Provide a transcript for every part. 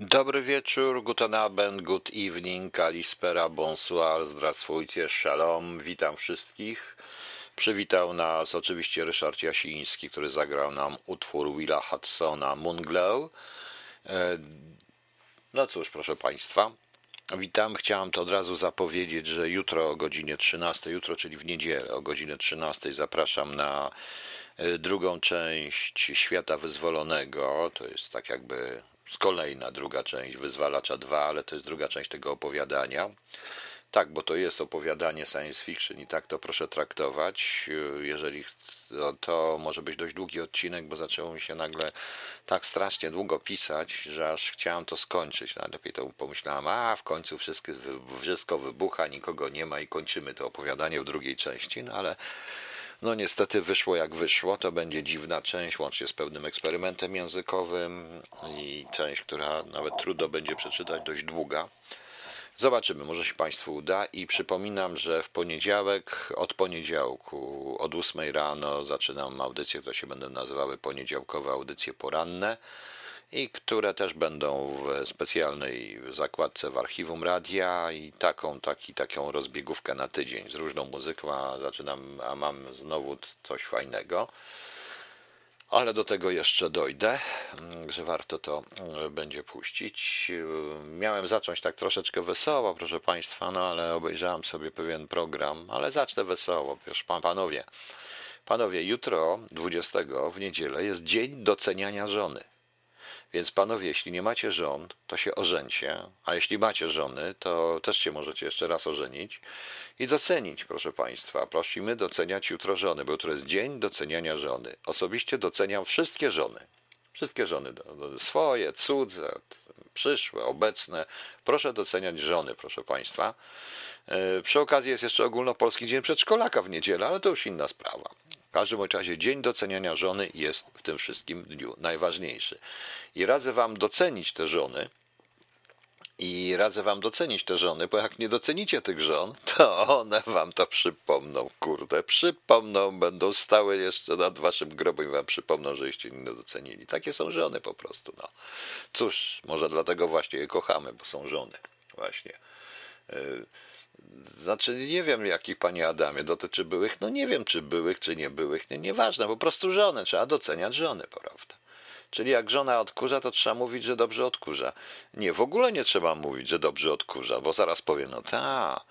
Dobry wieczór, guten Abend, good evening, kalispera, bonsoir, zdrastwujcie, shalom, witam wszystkich. Przywitał nas oczywiście Ryszard Jasiński, który zagrał nam utwór Willa Hudsona Moonglow. E, No cóż, proszę Państwa, witam. Chciałem to od razu zapowiedzieć, że jutro o godzinie 13, jutro czyli w niedzielę o godzinie 13 zapraszam na e, drugą część Świata Wyzwolonego. To jest tak jakby kolejna druga część Wyzwalacza 2, ale to jest druga część tego opowiadania. Tak, bo to jest opowiadanie science fiction i tak to proszę traktować. Jeżeli to, to może być dość długi odcinek, bo zaczęło mi się nagle tak strasznie długo pisać, że aż chciałem to skończyć. No, lepiej to pomyślałem, a w końcu wszystko, wszystko wybucha, nikogo nie ma i kończymy to opowiadanie w drugiej części. No ale no niestety wyszło jak wyszło. To będzie dziwna część, łącznie z pewnym eksperymentem językowym i część, która nawet trudno będzie przeczytać, dość długa. Zobaczymy, może się Państwu uda. I przypominam, że w poniedziałek, od poniedziałku, od 8 rano zaczynam audycje, które się będą nazywały poniedziałkowe audycje poranne i które też będą w specjalnej zakładce w archiwum radia i taką, taki, taką rozbiegówkę na tydzień z różną muzyką, a zaczynam, a mam znowu coś fajnego. Ale do tego jeszcze dojdę, że warto to e, będzie puścić. E, Miałem zacząć tak troszeczkę wesoło, proszę Państwa, no ale obejrzałem sobie pewien program, ale zacznę wesoło, wiesz, pan, panowie. Panowie, jutro, 20 w niedzielę, jest dzień doceniania żony. Więc panowie, jeśli nie macie żon, to się ożeńcie, a jeśli macie żony, to też się możecie jeszcze raz ożenić i docenić, proszę państwa. Prosimy doceniać jutro żony, bo jutro jest dzień doceniania żony. Osobiście doceniam wszystkie żony. Wszystkie żony, swoje, cudze, przyszłe, obecne. Proszę doceniać żony, proszę państwa. E, Przy okazji jest jeszcze ogólnopolski dzień przedszkolaka w niedzielę, ale to już inna sprawa. W każdym razie dzień doceniania żony jest w tym wszystkim dniu najważniejszy. I radzę wam docenić te żony. I radzę wam docenić te żony, bo jak nie docenicie tych żon, to one wam to przypomną, kurde, przypomną, będą stały jeszcze nad waszym grobem i wam przypomną, żeście nie docenili. Takie są żony po prostu, no. Cóż, może dlatego właśnie je kochamy, bo są żony, właśnie. Yy, znaczy, nie wiem, jakich panie Adamie dotyczy byłych. No nie wiem, czy byłych, czy nie byłych. Nie, nieważne, po prostu żony. Trzeba doceniać żony, prawda? Czyli jak żona odkurza, to trzeba mówić, że dobrze odkurza. Nie, w ogóle nie trzeba mówić, że dobrze odkurza, bo zaraz powiem, no tak,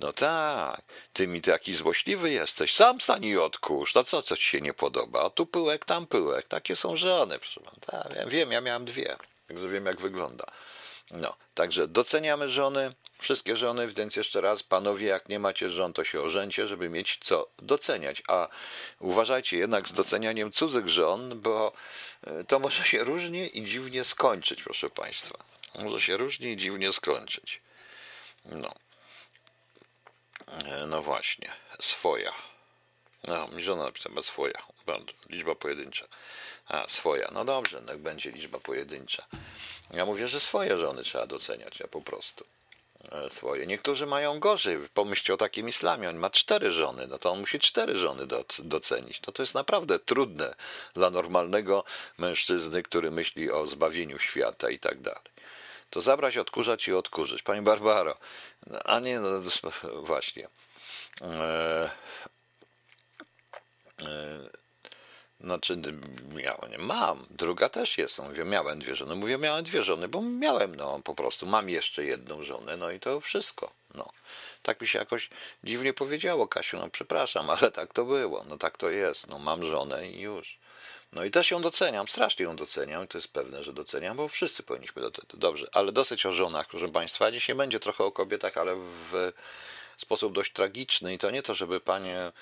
no tak, ty mi taki złośliwy jesteś, sam stań i odkurz, no co, co ci się nie podoba? A tu pyłek, tam pyłek, takie są żony, proszę pana. Tak, wiem, ja miałem dwie, także wiem, jak wygląda. No, także doceniamy żony, wszystkie żony, więc jeszcze raz, panowie, jak nie macie żon, to się ożęcie, żeby mieć co doceniać. A uważajcie jednak z docenianiem cudzych żon, bo e, to może się różnie i dziwnie skończyć, proszę państwa. Może się różnie i dziwnie skończyć. No. E, No właśnie, swoja. No, mi żona napisała swoja. Liczba pojedyncza. A, swoja. No dobrze, niech będzie liczba pojedyncza. Ja mówię, że swoje żony trzeba doceniać, ja po prostu. E, Swoje. Niektórzy mają gorzej. Pomyślcie o takim islamie. On ma cztery żony, no to on musi cztery żony doc- docenić. No to jest naprawdę trudne dla normalnego mężczyzny, który myśli o zbawieniu świata i tak dalej. To zabrać, odkurzać i odkurzyć. Pani Barbaro, no, a nie, no właśnie. E, e, znaczy, miałem, nie, mam, druga też jest. No, mówię, miałem dwie żony. Mówię, miałem dwie żony, bo miałem, no po prostu. Mam jeszcze jedną żonę, no i to wszystko. No. Tak mi się jakoś dziwnie powiedziało, Kasiu, no przepraszam, ale tak to było. No tak to jest. No mam żonę i już. No i też ją doceniam, strasznie ją doceniam to jest pewne, że doceniam, bo wszyscy powinniśmy do tego. Dobrze, ale dosyć o żonach, proszę Państwa. Dzisiaj będzie trochę o kobietach, ale w sposób dość tragiczny i to nie to, żeby panie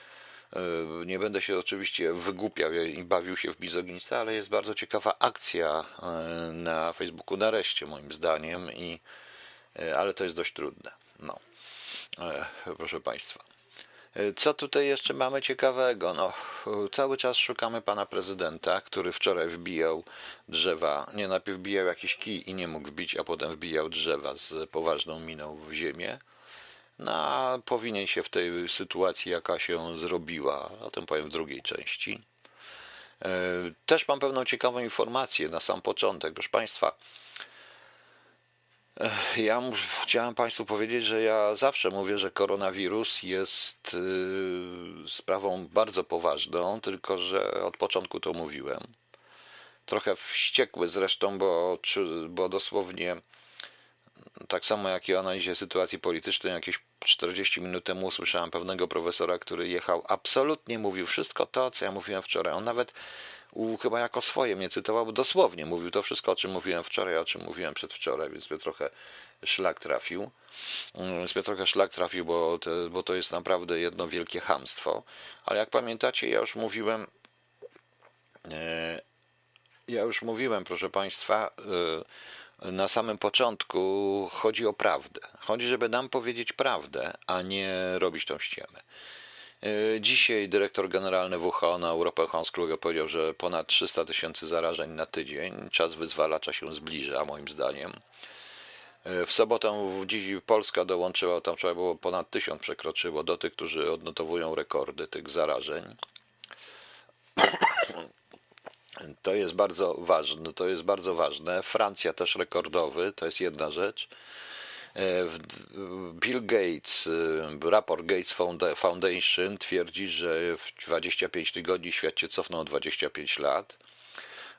Nie będę się oczywiście wygłupiał i bawił się w mizoginstę, ale jest bardzo ciekawa akcja y, na Facebooku nareszcie moim zdaniem, i, y, ale to jest dość trudne. No. Proszę Państwa. Co tutaj jeszcze mamy ciekawego? No, cały czas szukamy pana prezydenta, który wczoraj wbijał drzewa. Nie, najpierw wbijał jakiś kij i nie mógł wbić, a potem wbijał drzewa z poważną miną w ziemię. No, a powinien się w tej sytuacji, jaka się zrobiła, o tym powiem w drugiej części. E, Też mam pewną ciekawą informację na sam początek, proszę Państwa. Ja chciałem Państwu powiedzieć, że ja zawsze mówię, że koronawirus jest y, sprawą bardzo poważną, tylko że od początku to mówiłem. Trochę wściekły zresztą, bo, bo dosłownie tak samo jak i o analizie sytuacji politycznej, jakieś 40 minut temu usłyszałem pewnego profesora, który jechał, absolutnie mówił wszystko to, co ja mówiłem wczoraj. On nawet chyba jako swoje mnie cytował, dosłownie mówił to wszystko, o czym mówiłem wczoraj, o czym mówiłem przedwczoraj, więc mnie trochę szlak trafił. Więc mnie trochę szlak trafił, bo, to, bo to jest naprawdę jedno wielkie hamstwo. Ale jak pamiętacie, ja już mówiłem, e, ja już mówiłem, proszę Państwa, e, na samym początku chodzi o prawdę. Chodzi, żeby nam powiedzieć prawdę, a nie robić tą ściemę. E, dzisiaj dyrektor generalny WHO na Europę Hans Kluge powiedział, że ponad 300 tysięcy zarażeń na tydzień. Czas wyzwalacza się zbliża, moim zdaniem. E, w sobotę dziś Polska dołączyła, tam trzeba było ponad tysiąc przekroczyło do tych, którzy odnotowują rekordy tych zarażeń. To jest bardzo ważne, to jest bardzo ważne. Francja też rekordowy, to jest jedna rzecz. E, Bill Gates, e, raport Gates Foundation twierdzi, że w 25 tygodni świat się cofnął 25 lat.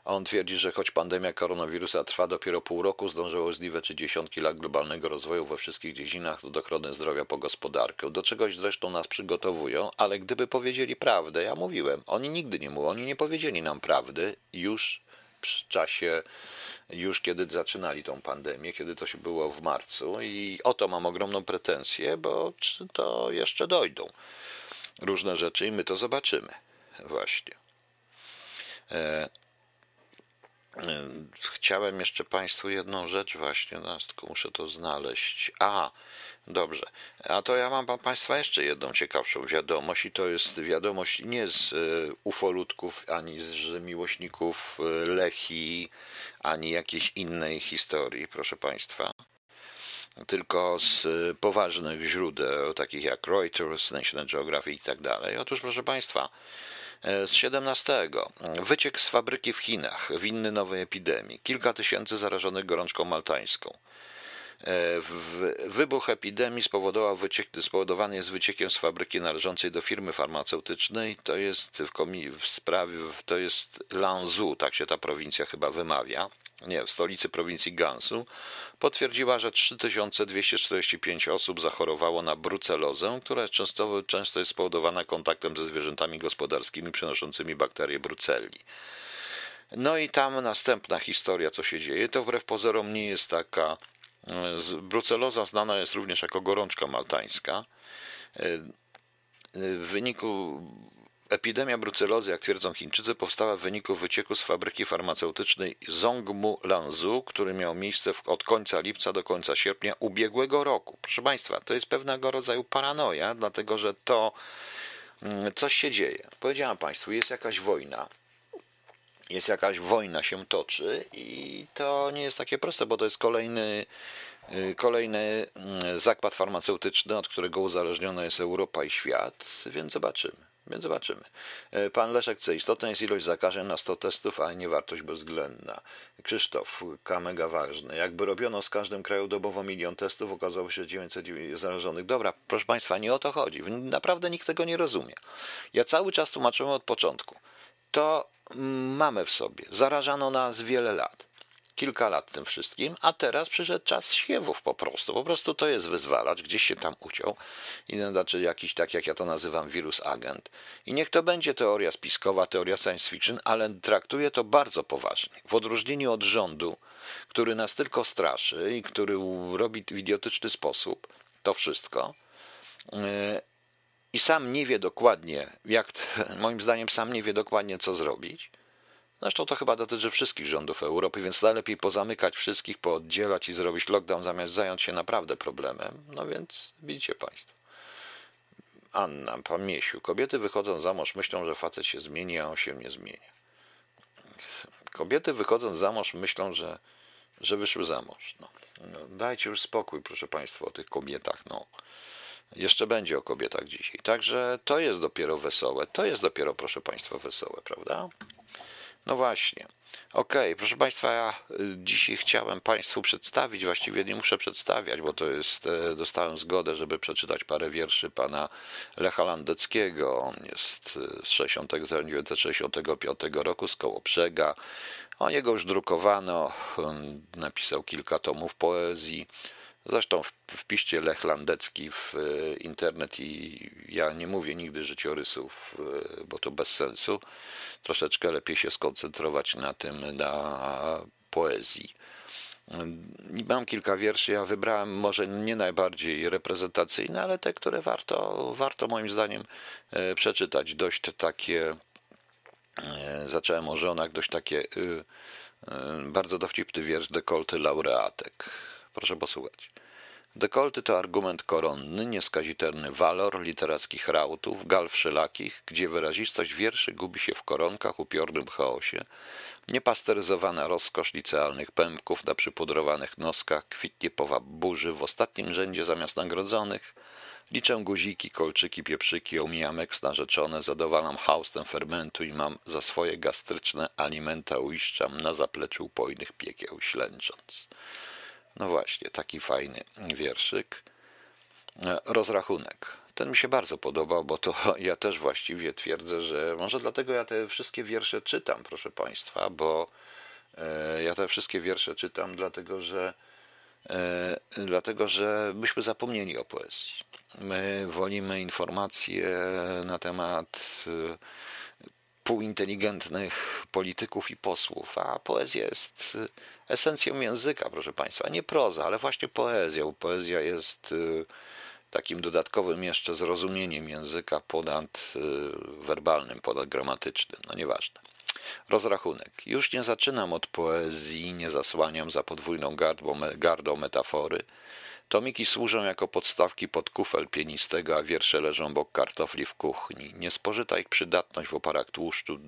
On twierdzi, że choć pandemia koronawirusa trwa dopiero pół roku, zdążyło zniweczyć dziesiątki lat globalnego rozwoju we wszystkich dziedzinach od ochrony zdrowia po gospodarkę. Do czegoś zresztą nas przygotowują, ale gdyby powiedzieli prawdę, ja mówiłem, oni nigdy nie mówią, oni nie powiedzieli nam prawdy już w czasie już kiedy zaczynali tą pandemię, kiedy to się było w marcu i o to mam ogromną pretensję, bo to jeszcze dojdą różne rzeczy i my to zobaczymy właśnie. E, chciałem jeszcze Państwu jedną rzecz właśnie, no, tylko muszę to znaleźć. A, Dobrze. A to ja mam Państwa jeszcze jedną ciekawszą wiadomość i to jest wiadomość nie z e, ufolutków, ani z miłośników e, Lechi, ani jakiejś innej historii, proszę Państwa, tylko z e, poważnych źródeł, takich jak Reuters, National Geographic i tak dalej. Otóż, proszę Państwa, z 17. Wyciek z fabryki w Chinach, winny nowej epidemii. Kilka tysięcy zarażonych gorączką maltańską. E, wybuch epidemii spowodował wyciek, spowodowany jest wyciekiem z fabryki należącej do firmy farmaceutycznej. To jest w, komi, w sprawie, to jest Lanzhou, tak się ta prowincja chyba wymawia. Nie, w stolicy prowincji Gansu, potwierdziła, że 3245 osób zachorowało na brucelozę, która często, często jest spowodowana kontaktem ze zwierzętami gospodarskimi przenoszącymi bakterie brucelli. No i tam następna historia, co się dzieje, to wbrew pozorom nie jest taka Bruceloza znana jest również jako gorączka maltańska. W wyniku epidemia brucelozy, jak twierdzą Chińczycy, powstała w wyniku wycieku z fabryki farmaceutycznej Zongmu Lanzu, który miał miejsce od końca lipca do końca sierpnia ubiegłego roku. Proszę Państwa, to jest pewnego rodzaju paranoja, dlatego że to mm, coś się dzieje. Powiedziałem Państwu, jest jakaś wojna jest jakaś wojna się toczy i to nie jest takie proste, bo to jest kolejny, y, kolejny mm, zakład farmaceutyczny, od którego uzależniona jest Europa i świat, więc zobaczymy. Więc zobaczymy. Y, pan Leszek C. Istotna jest ilość zakażeń na 100 testów, a nie wartość bezwzględna. Krzysztof K. Mega ważny. Jakby robiono z każdym kraju dobowo milion testów, okazało się, że 900 zarażonych. Dobra, proszę Państwa, nie o to chodzi. Naprawdę nikt tego nie rozumie. Ja cały czas tłumaczyłem od początku. To mamy w sobie. Zarażano nas wiele lat. Kilka lat tym wszystkim, a teraz przyszedł czas siewów po prostu. Po prostu to jest wyzwalacz, gdzieś się tam uciął. I znaczy jakiś, tak jak ja to nazywam, wirus agent. I niech to będzie teoria spiskowa, teoria science fiction, ale traktuję to bardzo poważnie. W odróżnieniu od rządu, który nas tylko straszy i który robi w idiotyczny sposób to wszystko, e, i sam nie wie dokładnie, jak, moim zdaniem, sam nie wie dokładnie, co zrobić. Zresztą to chyba dotyczy wszystkich rządów Europy, więc najlepiej pozamykać wszystkich, pooddzielać i zrobić lockdown, zamiast zająć się naprawdę problemem. No więc widzicie Państwo. Anna, pan Miesiu. Kobiety wychodząc za mąż myślą, że facet się zmieni, a on się nie zmienia. Kobiety wychodząc za mąż myślą, że, że wyszły za mąż. No. no dajcie już spokój, proszę Państwa, o tych kobietach. No. Jeszcze będzie o kobietach dzisiaj. Także to jest dopiero wesołe. To jest dopiero, proszę Państwa, wesołe, prawda? No właśnie. Okej, okay, proszę Państwa, ja y, dzisiaj chciałem Państwu przedstawić, właściwie nie muszę przedstawiać, bo to jest, e, dostałem zgodę, żeby przeczytać parę wierszy pana Lecha Landeckiego. On jest y, z 1965 roku, z Kołobrzega. O niego już drukowano, napisał kilka tomów poezji. Zresztą wpiszcie Lech Landecki w e, internet i ja nie mówię nigdy życiorysów, e, bo to bez sensu. Troszeczkę lepiej się skoncentrować na tym, na poezji. Mam kilka wierszy, ja wybrałem może nie najbardziej reprezentacyjne, ale te, które warto, warto moim zdaniem e, przeczytać. Dość takie, zacząłem o żonach, dość takie bardzo dowcipny wiersz dekolty laureatek. Proszę posłuchać. Dekolty to argument koronny, nieskazitelny walor literackich rautów, gal wszelakich, gdzie wyrazistość wierszy gubi się w koronkach, upiornym chaosie, niepasteryzowana rozkosz licealnych pępków na przypudrowanych noskach kwitnie powab burzy w ostatnim rzędzie zamiast nagrodzonych, liczę guziki, kolczyki, pieprzyki, omijam eks narzeczone, zadowalam haustem fermentu i mam za swoje gastryczne alimenta uiszczam na zapleczu upojnych piekieł ślęcząc. No właśnie, taki fajny wierszyk. E, rozrachunek. Ten mi się bardzo podobał, bo to ja też właściwie twierdzę, że może dlatego ja te wszystkie wiersze czytam, proszę Państwa, bo e, ja te wszystkie wiersze czytam, dlatego że e, dlatego, że myśmy zapomnieli o poezji. My wolimy informacje na temat półinteligentnych polityków i posłów, a poezja jest y, esencją języka, proszę Państwa. Nie proza, ale właśnie poezja. Poezja jest y, takim dodatkowym jeszcze zrozumieniem języka ponad y, werbalnym, ponad gramatycznym. No nieważne. Rozrachunek. Już nie zaczynam od poezji, nie zasłaniam za podwójną gardło, gardą metafory. Tomiki służą jako podstawki pod kufel pienistego, a wiersze leżą bok kartofli w kuchni. Niespożyta ich przydatność w oparach tłuszczu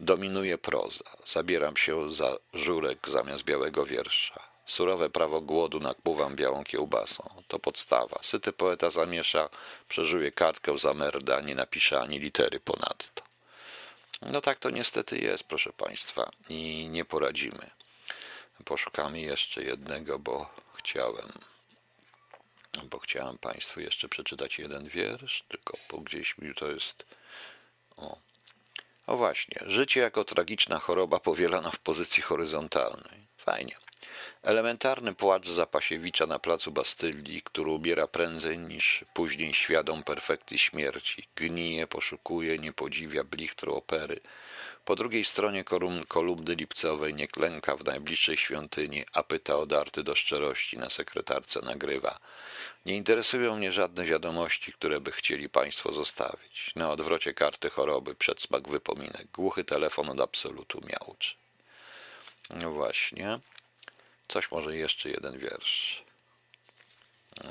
dominuje proza. Zabieram się za żurek zamiast białego wiersza. Surowe prawo głodu nakłuwam białą kiełbasą. To podstawa. Syty poeta zamiesza, przeżuje kartkę za merda, nie napisze ani litery ponadto. No tak to niestety jest, proszę Państwa, i nie poradzimy. Poszukamy jeszcze jednego, bo chciałem bo chciałem Państwu jeszcze przeczytać jeden wiersz, tylko po gdzieś mi to jest. O. o właśnie, życie jako tragiczna choroba powielana w pozycji horyzontalnej. Fajnie. Elementarny płacz Zapasiewicza na placu Bastylii, który ubiera prędzej niż później świadom perfekcji śmierci, gnije, poszukuje, nie podziwia blichtru opery, po drugiej stronie kolumny lipcowej nie klęka w najbliższej świątyni, a pyta o darty do szczerości na sekretarce nagrywa. Nie interesują mnie żadne wiadomości, które by chcieli Państwo zostawić. Na odwrocie karty choroby, przedsmak wypominek, głuchy telefon od absolutu miałczy. No właśnie. Coś może jeszcze jeden wiersz.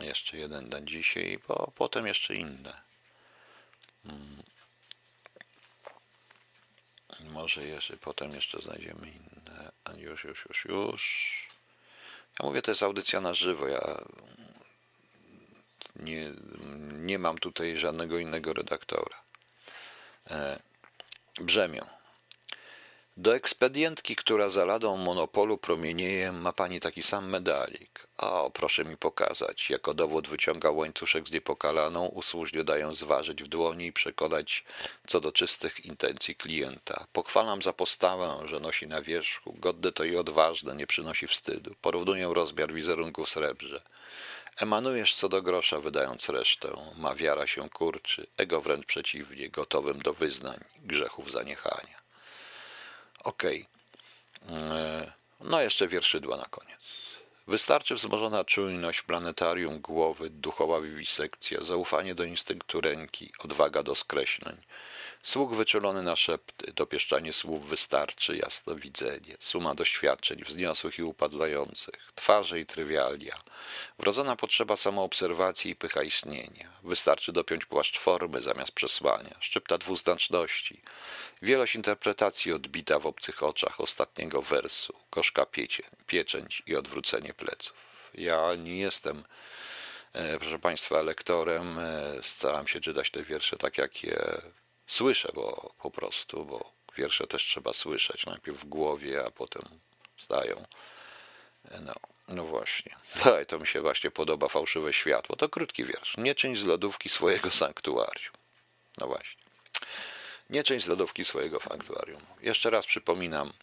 Jeszcze jeden na dzisiaj, bo potem jeszcze inne. Hmm. Może jeszcze, potem jeszcze znajdziemy inne. A już, już, już, już. Ja mówię, to jest audycja na żywo. Ja nie, nie mam tutaj żadnego innego redaktora. E, brzemią. Do ekspedientki, która za ladą monopolu promienieje, ma pani taki sam medalik. O, proszę mi pokazać. Jako dowód wyciąga łańcuszek z niepokalaną, usłużnie dają zważyć w dłoni i przekonać co do czystych intencji klienta. Pochwalam za postawę, że nosi na wierzchu. Godne to i odważne, nie przynosi wstydu. Porównuję rozmiar wizerunku w srebrze. Emanujesz co do grosza, wydając resztę. Ma wiara się kurczy, ego wręcz przeciwnie, gotowym do wyznań, grzechów zaniechania. Okay. E, no jeszcze wierszydła na koniec. Wystarczy wzmożona czujność, planetarium głowy, duchowa wiwisekcja, zaufanie do instynktu ręki, odwaga do skreśleń, Słuch wyczulony na szepty, dopieszczanie słów wystarczy, jasno widzenie, suma doświadczeń wzniosłych i upadlających, twarze i trywialia, wrodzona potrzeba samoobserwacji i pycha istnienia. Wystarczy dopiąć płaszcz formy zamiast przesłania, szczypta dwuznaczności, wielość interpretacji odbita w obcych oczach ostatniego wersu, gorzka piecie, pieczęć i odwrócenie pleców. Ja nie jestem e, proszę Państwa, lektorem. E, staram się czytać te wiersze tak, jak je słyszę, bo po prostu, bo Wiersze też trzeba słyszeć, najpierw w głowie, a potem zdają. No, no właśnie. Daj, to mi się właśnie podoba fałszywe światło. To krótki wiersz. Nie czyń z lodówki swojego sanktuarium. No właśnie. Nie czyń z lodówki swojego sanktuarium. Jeszcze raz przypominam,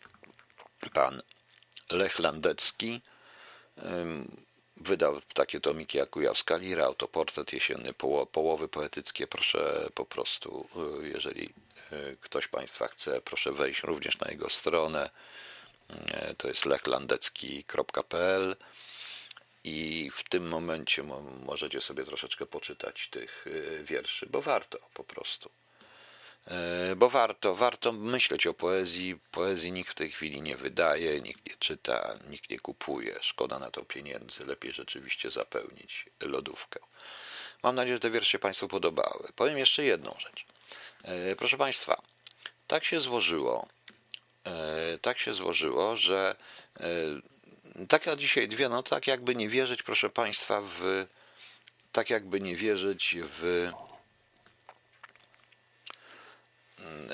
pan Lech Landecki wydał takie tomiki jak Kujawska Lira, autoportret jesienny, połowy poetyckie. Proszę po prostu, y, jeżeli y, ktoś Państwa chce, proszę wejść również na jego stronę. Y, to jest lechlandecki.pl i w tym momencie możecie sobie troszeczkę poczytać tych wierszy, bo warto po prostu. E, bo warto, warto myśleć o poezji. Poezji nikt w tej chwili nie wydaje, nikt nie czyta, nikt nie kupuje. Szkoda na to pieniędzy. Lepiej rzeczywiście zapełnić lodówkę. Mam nadzieję, że te wiersze się Państwu podobały. Powiem jeszcze jedną rzecz. E, proszę Państwa, tak się złożyło, e, tak się złożyło, że tak ja dzisiaj dwie, no tak jakby nie wierzyć, proszę Państwa, w tak jakby nie wierzyć w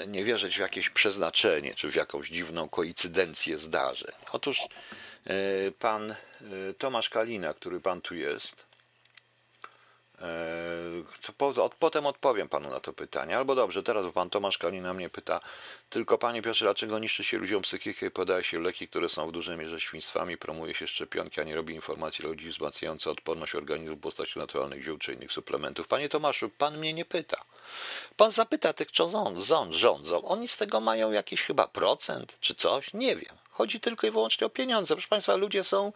nie wierzyć w jakieś przeznaczenie, czy w jakąś dziwną koincydencję zdarzeń. Otóż e, pan e, Tomasz Kalina, który pan tu jest, po, od, potem odpowiem panu na to pytanie. Albo dobrze, teraz pan Tomasz Kalina mnie pyta, tylko panie Piotrze, dlaczego niszczy się ludziom psychikę i podaje się leki, które są w dużej mierze świństwami, promuje się szczepionki, a nie robi informacji ludzi wzmacniające odporność organizmu w postaci naturalnych ziół czy innych suplementów? Panie Tomaszu, pan mnie nie pyta. Pan zapyta tych, co rząd, rządzą. Oni z tego mają jakiś chyba procent czy coś? Nie wiem. Chodzi tylko i wyłącznie o pieniądze. Proszę państwa, ludzie są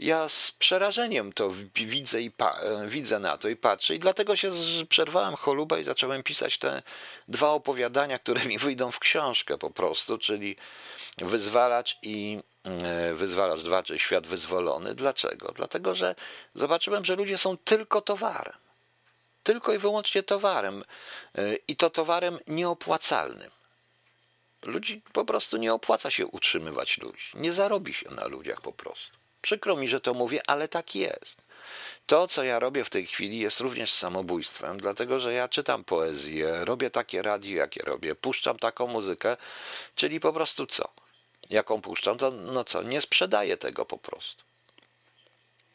ja z przerażeniem to widzę i widzę na to i patrzę i dlatego się przerwałem cholubę i zacząłem pisać te dwa opowiadania, które mi wyjdą w książkę po prostu, czyli Wyzwalacz i e, Wyzwalacz 2, czyli Świat Wyzwolony. Dlaczego? Dlatego, że zobaczyłem, że ludzie są tylko towarem. Tylko i wyłącznie towarem. E, I to towarem nieopłacalnym. Ludzi po prostu nie opłaca się utrzymywać ludzi. Nie zarobi się na ludziach po prostu. Przykro mi, że to mówię, ale tak jest. To, co ja robię w tej chwili, jest również samobójstwem, dlatego że ja czytam poezję, robię takie radio, jakie robię, puszczam taką muzykę, czyli po prostu co? Jaką puszczam, to no co, nie sprzedaję tego po prostu.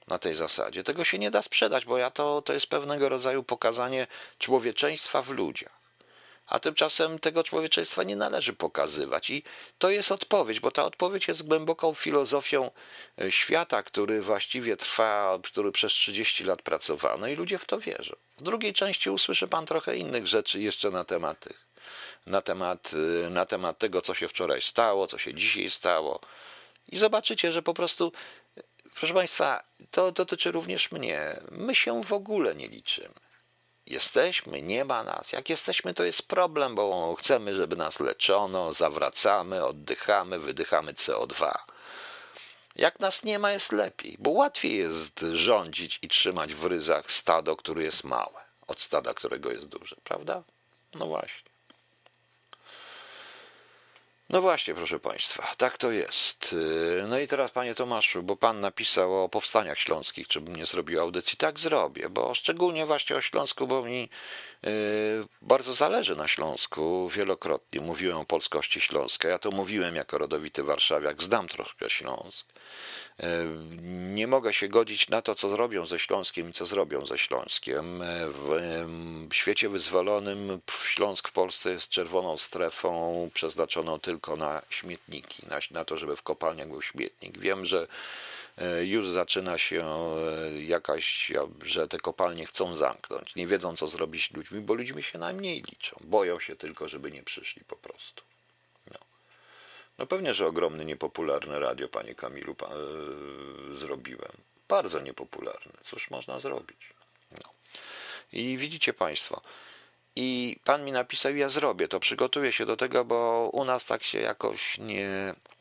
Na tej zasadzie. Tego się nie da sprzedać, bo ja to, to jest pewnego rodzaju pokazanie człowieczeństwa w ludziach a tymczasem tego człowieczeństwa nie należy pokazywać. I to jest odpowiedź, bo ta odpowiedź jest głęboką filozofią e, świata, który właściwie trwa, który przez 30 lat pracowano i ludzie w to wierzą. W drugiej części usłyszy pan trochę innych rzeczy jeszcze na temat tych, na temat, e, na temat tego, co się wczoraj stało, co się dzisiaj stało. I zobaczycie, że po prostu, proszę Państwa, to dotyczy również mnie. My się w ogóle nie liczymy. Jesteśmy, nie ma nas. Jak jesteśmy, to jest problem, bo chcemy, żeby nas leczono, zawracamy, oddychamy, wydychamy CO2. Jak nas nie ma, jest lepiej, bo łatwiej jest rządzić i trzymać w ryzach stado, które jest małe, od stada, którego jest duże, prawda? No właśnie. No właśnie, proszę Państwa, tak to jest. Y, no i teraz, Panie Tomaszu, bo Pan napisał o powstaniach śląskich, czy bym nie zrobił audycji, tak zrobię, bo szczególnie właśnie o Śląsku, bo mi bardzo zależy na Śląsku. Wielokrotnie mówiłem o polskości śląskiej. Ja to mówiłem jako rodowity warszawiak, znam troszkę Śląsk. Nie mogę się godzić na to, co zrobią ze Śląskiem i co zrobią ze Śląskiem. W świecie wyzwolonym Śląsk w Polsce jest czerwoną strefą przeznaczoną tylko na śmietniki, na, na to, żeby w kopalniach był śmietnik. Wiem, że e, już zaczyna się e, jakaś, że te kopalnie chcą zamknąć. Nie wiedzą, co zrobić z ludźmi, bo ludźmi się najmniej liczą. Boją się tylko, żeby nie przyszli po prostu. No pewnie, że ogromny, niepopularny radio, panie Kamilu, yy, zrobiłem. Bardzo niepopularny. Cóż można zrobić? No. I widzicie państwo, i pan mi napisał, ja zrobię to, przygotuję się do tego, bo u nas tak się jakoś nie, E,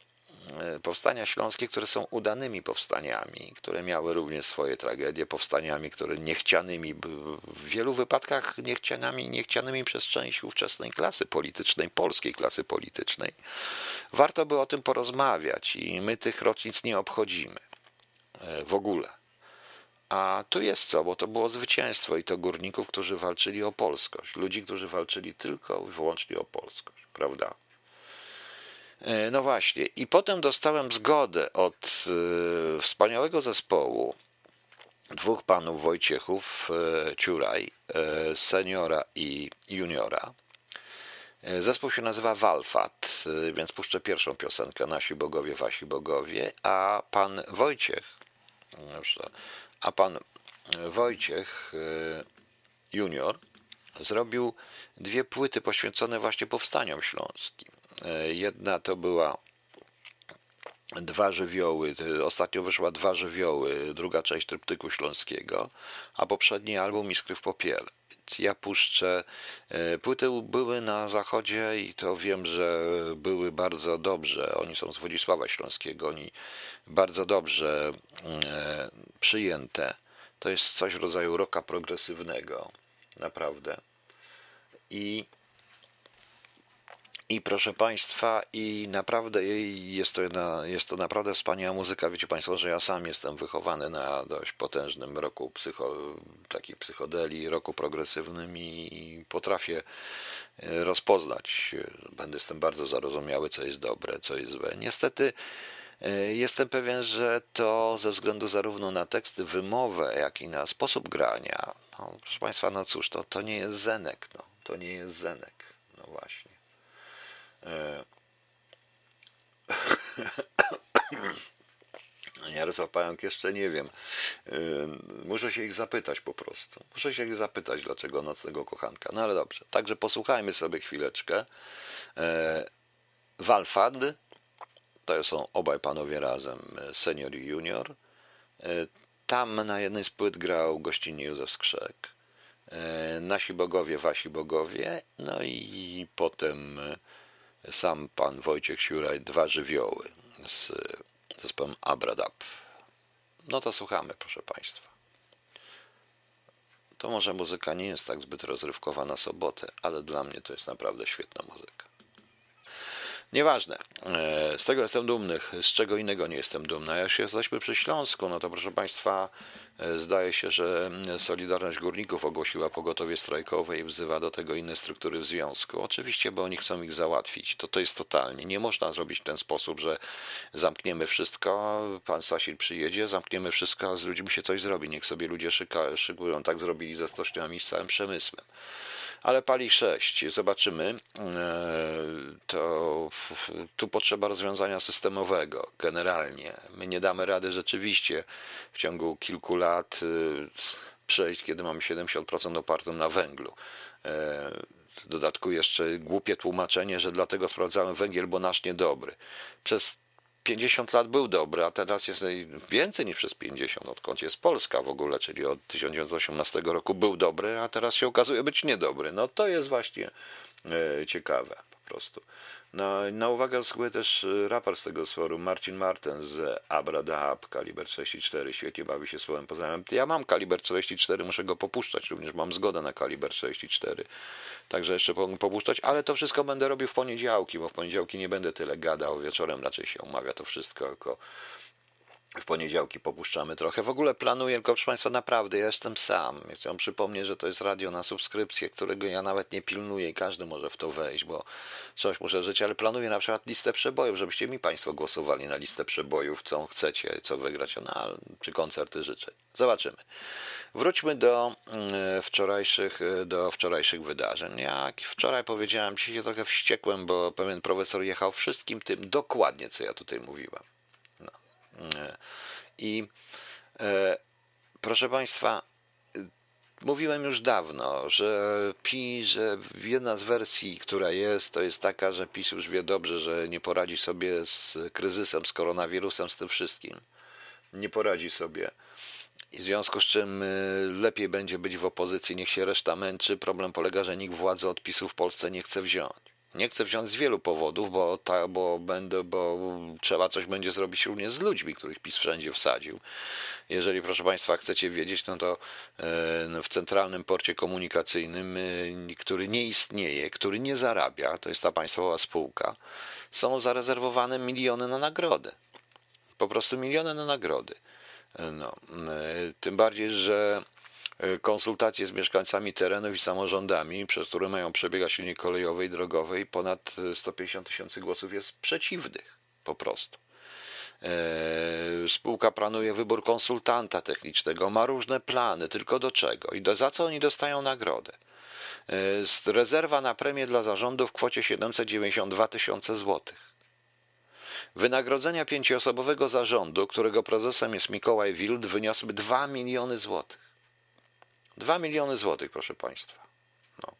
powstania śląskie, które są udanymi powstaniami, które miały również swoje tragedie, powstaniami, które niechcianymi, w wielu wypadkach niechcianymi, niechcianymi przez część ówczesnej klasy politycznej, polskiej klasy politycznej. Warto by o tym porozmawiać i my tych rocznic nie obchodzimy e, w ogóle. A tu jest co, bo to było zwycięstwo i to górników, którzy walczyli o polskość, ludzi, którzy walczyli tylko i wyłącznie o polskość, prawda? E, no właśnie, i potem dostałem zgodę od e, wspaniałego zespołu dwóch panów Wojciechów, e, Ciuraj, seniora i juniora. Zespół się nazywa Walfat, więc puszczę pierwszą piosenkę Nasi Bogowie, Wasi Bogowie, a pan Wojciech, a pan Wojciech junior zrobił dwie płyty poświęcone właśnie powstaniom śląskim. E, Jedna to była Dwa żywioły. y, Ostatnio wyszła Dwa żywioły, druga część Tryptyku Śląskiego, a poprzedni album Iskry w popiele. Ja puszczę. e, Płyty były na zachodzie i to wiem, że były bardzo dobrze. Oni są z Wodzisława Śląskiego, oni bardzo dobrze e, przyjęte. To jest coś w rodzaju roka progresywnego, naprawdę. I i proszę Państwa, i naprawdę jest to, jedna, jest to naprawdę wspaniała muzyka. Wiecie Państwo, że ja sam jestem wychowany na dość potężnym roku psycho, takiej psychodeli, roku progresywnym i potrafię e, rozpoznać. Będę jestem bardzo zarozumiały, co jest dobre, co jest złe. Niestety e, jestem pewien, że to ze względu zarówno na teksty, wymowę, jak i na sposób grania. No, proszę Państwa, no cóż, to, to nie jest Zenek, no. To nie jest Zenek. No właśnie. E, Jarosław Pająk jeszcze nie wiem. E, Muszę się ich zapytać po prostu. Muszę się ich zapytać, dlaczego nocnego kochanka. No ale dobrze. Także posłuchajmy sobie chwileczkę. E, Walfad, to są obaj panowie razem, e, senior i junior. E, Tam na jednej z płyt grał gościnnie Józef Skrzek. E, Nasi bogowie, wasi bogowie. No i potem e, sam pan Wojciech Siuraj, dwa żywioły z zespołem Abradab. No to słuchamy, proszę Państwa. To może muzyka nie jest tak zbyt rozrywkowa na sobotę, ale dla mnie to jest naprawdę świetna muzyka. Nieważne. E, Z tego jestem dumny. Z czego innego nie jestem dumny. A jak jesteśmy przy Śląsku, no to proszę Państwa, zdaje się, że Solidarność Górników ogłosiła pogotowie strajkowe i wzywa do tego inne struktury w związku. Oczywiście, bo oni chcą ich załatwić. To to jest totalnie. Nie można zrobić w ten sposób, że zamkniemy wszystko, pan Sasin przyjedzie, zamkniemy wszystko, a z ludźmi się coś zrobi. Niech sobie ludzie szyka, szykują. Tak zrobili ze stoczniami z całym przemysłem ale pali 6. Zobaczymy. E, To tu potrzeba rozwiązania systemowego, generalnie. My nie damy rady rzeczywiście w ciągu kilku lat y, przejść, kiedy mamy 70% opartą na węglu. E, W dodatku jeszcze głupie tłumaczenie, że dlatego sprawdzamy węgiel, bo nasz niedobry. Przez 50 lat był dobry, a teraz jest więcej niż przez 50, odkąd jest Polska w ogóle, czyli od 1918 roku był dobry, a teraz się okazuje być niedobry. No to jest właśnie e, ciekawe prostu. No, na uwagę zasługuje też e, raport z tego forum Marcin Marten z Abra Dahab, kaliber 44, świetnie bawi się słowem poznałem. Ja mam kaliber 44, muszę go popuszczać, również. Mam zgodę na kaliber 44, także jeszcze mogę popuszczać, ale to wszystko będę robił w poniedziałki, bo w poniedziałki nie będę tyle gadał, wieczorem raczej się omawia to wszystko, tylko w poniedziałki popuszczamy trochę. W ogóle planuję, tylko proszę Państwa, naprawdę, ja jestem sam. Chciałem przypomnieć, że to jest radio na subskrypcję, którego ja nawet nie pilnuję i każdy może w to wejść, bo coś muszę żyć, ale planuję na przykład listę przebojów, żebyście mi Państwo głosowali na listę przebojów, co chcecie, co wygrać, no, czy koncerty życzeń. Zobaczymy. Wróćmy do mm, wczorajszych, do wczorajszych wydarzeń. Jak wczoraj powiedziałem, dzisiaj się trochę wściekłem, bo pewien profesor jechał wszystkim tym dokładnie, co ja tutaj mówiłem. I e, proszę Państwa, mówiłem już dawno, że PiS, że jedna z wersji, która jest, to jest taka, że PiS już wie dobrze, że nie poradzi sobie z kryzysem, z koronawirusem, z tym wszystkim. Nie poradzi sobie. I w związku z czym y, lepiej będzie być w opozycji, niech się reszta męczy. Problem polega, że nikt władzy od PiSu w Polsce nie chce wziąć. Nie chcę wziąć z wielu powodów, bo, ta, bo, będę, bo trzeba coś będzie zrobić również z ludźmi, których PiS wszędzie wsadził. Jeżeli, proszę Państwa, chcecie wiedzieć, no to e, w centralnym porcie komunikacyjnym, e, który nie istnieje, który nie zarabia, to jest ta państwowa spółka, są zarezerwowane miliony na nagrody. Po prostu miliony na nagrody. No, e, tym bardziej, że konsultacje z mieszkańcami terenów i samorządami, przez które mają przebiegać linie kolejowe i drogowe i ponad 150 tysięcy głosów jest przeciwnych po prostu. Spółka planuje wybór konsultanta technicznego, ma różne plany, tylko do czego i do, za co oni dostają nagrodę. Rezerwa na premię dla zarządu w kwocie 792 tysiące złotych. Wynagrodzenia pięcioosobowego zarządu, którego prezesem jest Mikołaj Wild, wyniosły 2 miliony złotych. 2 miliony złotych, proszę Państwa. No.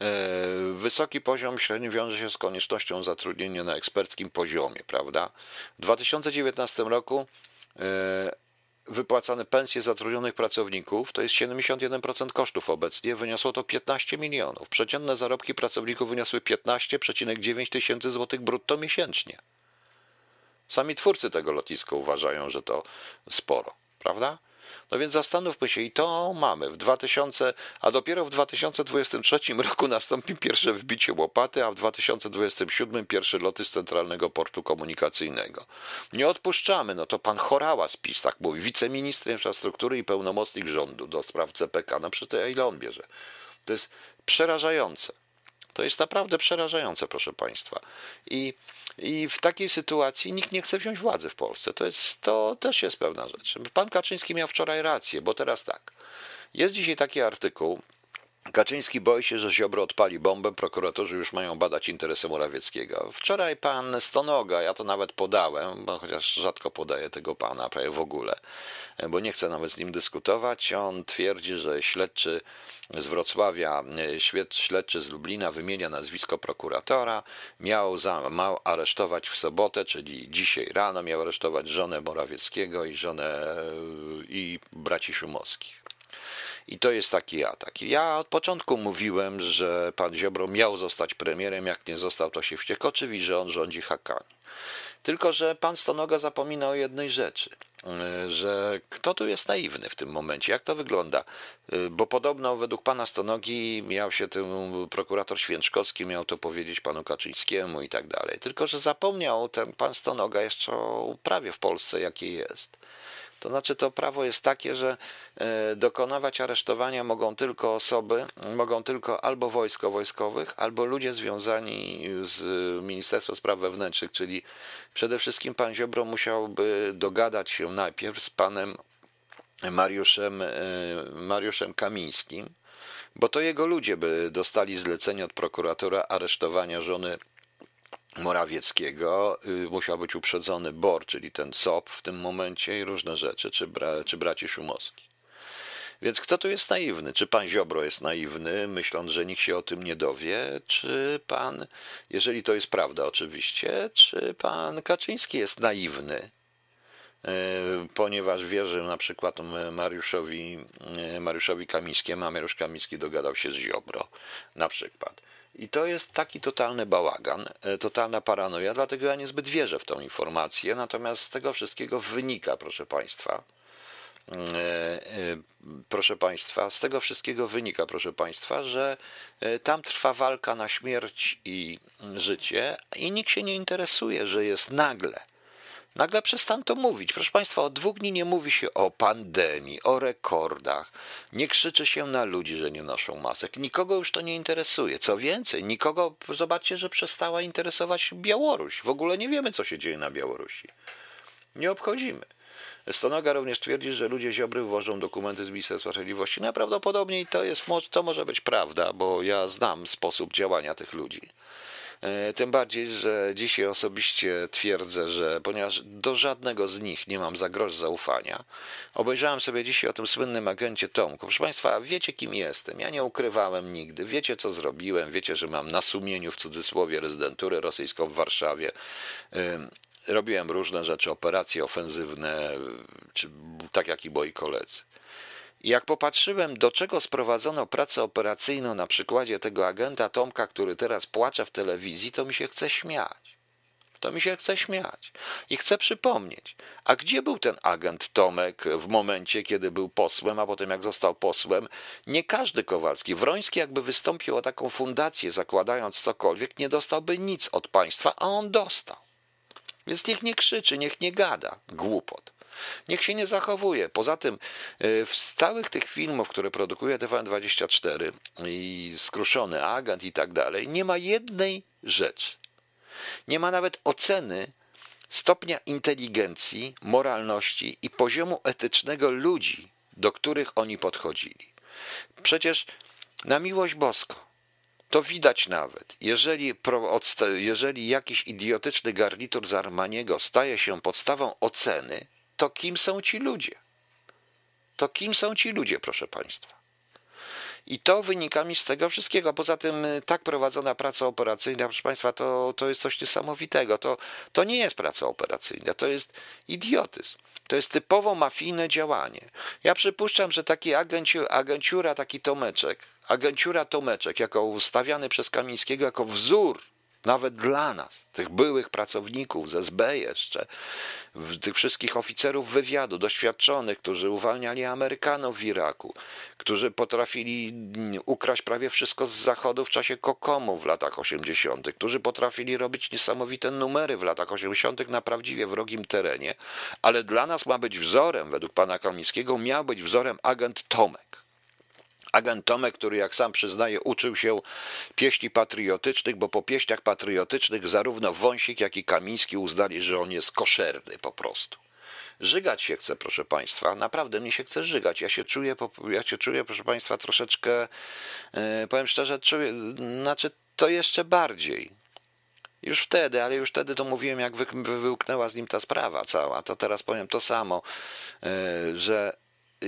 E, wysoki poziom średni wiąże się z koniecznością zatrudnienia na eksperckim poziomie, prawda? W 2019 roku e, wypłacane pensje zatrudnionych pracowników to jest 71% kosztów obecnie, wyniosło to 15 milionów. Przeciętne zarobki pracowników wyniosły 15,9 tysięcy złotych brutto miesięcznie. Sami twórcy tego lotniska uważają, że to sporo, prawda? No więc zastanówmy się, i to mamy w 2000, a dopiero w 2023 roku nastąpi pierwsze wbicie łopaty, a w 2027 pierwsze loty z centralnego portu komunikacyjnego. Nie odpuszczamy, no to pan Chorała z PiS, tak mówi, wiceminister infrastruktury i pełnomocnik rządu do spraw CPK, no przecież to ile on bierze? To jest przerażające. To jest naprawdę przerażające, proszę Państwa. I, I w takiej sytuacji nikt nie chce wziąć władzy w Polsce. To, jest, to też jest pewna rzecz. Pan Kaczyński miał wczoraj rację, bo teraz tak. Jest dzisiaj taki artykuł, Kaczyński boi się, że Ziobro odpali bombę, prokuratorzy już mają badać interesy Morawieckiego. Wczoraj pan Stonoga, ja to nawet podałem, bo chociaż rzadko podaję tego pana, prawie w ogóle, bo nie chcę nawet z nim dyskutować. On twierdzi, że śledczy z Wrocławia, śledczy z Lublina wymienia nazwisko prokuratora, miał, za, miał aresztować w sobotę, czyli dzisiaj rano, miał aresztować żonę Morawieckiego i żonę i braci Szumowskich. I to jest taki atak. Ja od początku mówiłem, że pan Ziobro miał zostać premierem, jak nie został, to się wściekł. Oczywiście, że on rządzi hakami. Tylko, że pan Stonoga zapomina o jednej rzeczy, że kto tu jest naiwny w tym momencie, jak to wygląda? Bo podobno według pana Stonogi miał się tym prokurator Święczkowski, miał to powiedzieć panu Kaczyńskiemu i tak dalej. Tylko, że zapomniał ten pan Stonoga jeszcze o prawie w Polsce, jakie jest. To znaczy, to prawo jest takie, że e, dokonywać aresztowania mogą tylko osoby, mogą tylko albo wojsko wojskowych, albo ludzie związani z Ministerstwem Spraw Wewnętrznych, czyli przede wszystkim pan Ziobro musiałby dogadać się najpierw z panem Mariuszem, e, Mariuszem Kamińskim, bo to jego ludzie by dostali zlecenie od prokuratora aresztowania żony Morawieckiego y, musiał być uprzedzony BOR, czyli ten SOP w tym momencie i różne rzeczy, czy, bra, czy braci Szumowski. Więc kto tu jest naiwny? Czy pan Ziobro jest naiwny, myśląc, że nikt się o tym nie dowie? Czy pan, jeżeli to jest prawda oczywiście, czy pan Kaczyński jest naiwny, y, ponieważ wierzy na przykład Mariuszowi, y, Mariuszowi Kamińskiemu, a Mariusz Kamiński dogadał się z Ziobro na przykład. I to jest taki totalny bałagan, e, totalna paranoja, dlatego ja niezbyt wierzę w tą informację. Natomiast z tego wszystkiego wynika, proszę Państwa, mm, e, e, proszę Państwa, z tego wszystkiego wynika, proszę Państwa, że tam trwa walka na śmierć i życie i nikt się nie interesuje, że jest nagle Nagle przestano mówić. Proszę Państwa, od dwóch dni nie mówi się o pandemii, o rekordach. Nie krzyczy się na ludzi, że nie noszą masek. Nikogo już to nie interesuje. Co więcej, nikogo, zobaczcie, że przestała interesować Białoruś. W ogóle nie wiemy, co się dzieje na Białorusi. Nie obchodzimy. Stonoga również twierdzi, że ludzie Ziobry włożą dokumenty z Ministerstwa Sprawiedliwości. Najprawdopodobniej to, jest, to może być prawda, bo ja znam sposób działania tych ludzi. E, tym bardziej, że dzisiaj osobiście twierdzę, że ponieważ do żadnego z nich nie mam za grosz zaufania, obejrzałem sobie dzisiaj o tym słynnym agencie Tomku. Proszę Państwa, wiecie kim jestem. Ja nie ukrywałem nigdy. Wiecie co zrobiłem. Wiecie, że mam na sumieniu w cudzysłowie rezydenturę rosyjską w Warszawie. Robiłem różne rzeczy, operacje ofensywne, czy tak jak i moi koledzy. Jak popatrzyłem, do czego sprowadzono pracę operacyjną na przykładzie tego agenta Tomka, który teraz płacze w telewizji, to mi się chce śmiać. To mi się chce śmiać. I chcę przypomnieć, a gdzie był ten agent Tomek w momencie, kiedy był posłem, a potem jak został posłem? Nie każdy Kowalski. Wroński jakby wystąpił o taką fundację, zakładając cokolwiek, nie dostałby nic od państwa, a on dostał. Więc niech nie krzyczy, niech nie gada głupot. Niech się nie zachowuje. Poza tym e, z całych tych filmów, które produkuje TVN24 i Skruszony Agent i tak dalej, nie ma jednej rzeczy. Nie ma nawet oceny stopnia inteligencji, moralności i poziomu etycznego ludzi, do których oni podchodzili. Przecież na miłość boską, to widać nawet, jeżeli, jeżeli jakiś idiotyczny garnitur z Armaniego staje się podstawą oceny, to kim są ci ludzie? To kim są ci ludzie, proszę Państwa? I to wynika mi z tego wszystkiego. Poza tym y, tak prowadzona praca operacyjna, proszę Państwa, to, to jest coś niesamowitego. To, to nie jest praca operacyjna, to jest idiotyzm. To jest typowo mafijne działanie. Ja przypuszczam, że taki agenciu, agenciura, taki Tomeczek, agenciura Tomeczek, jako ustawiany przez Kamińskiego jako wzór nawet dla nas, tych byłych pracowników z SB jeszcze, tych wszystkich oficerów wywiadu, doświadczonych, którzy uwalniali Amerykanów w Iraku, którzy potrafili ukraść prawie wszystko z Zachodu w czasie Kokomu w latach 80., którzy potrafili robić niesamowite numery w latach 80. na prawdziwie wrogim terenie, ale dla nas ma być wzorem, według pana Kamińskiego, miał być wzorem agent Tomek. Agent Tomek, który jak sam przyznaje, uczył się pieśni patriotycznych, bo po pieśniach patriotycznych zarówno Wąsik, jak i Kamiński uznali, że on jest koszerny po prostu. Żygać się chce, proszę Państwa. Naprawdę mnie się chce żygać. Ja się czuję, ja się czuję proszę Państwa, troszeczkę, e, powiem szczerze, czuję, znaczy to jeszcze bardziej. Już wtedy, ale już wtedy to mówiłem, jak wy, wyłknęła z nim ta sprawa cała. To teraz powiem to samo, e, że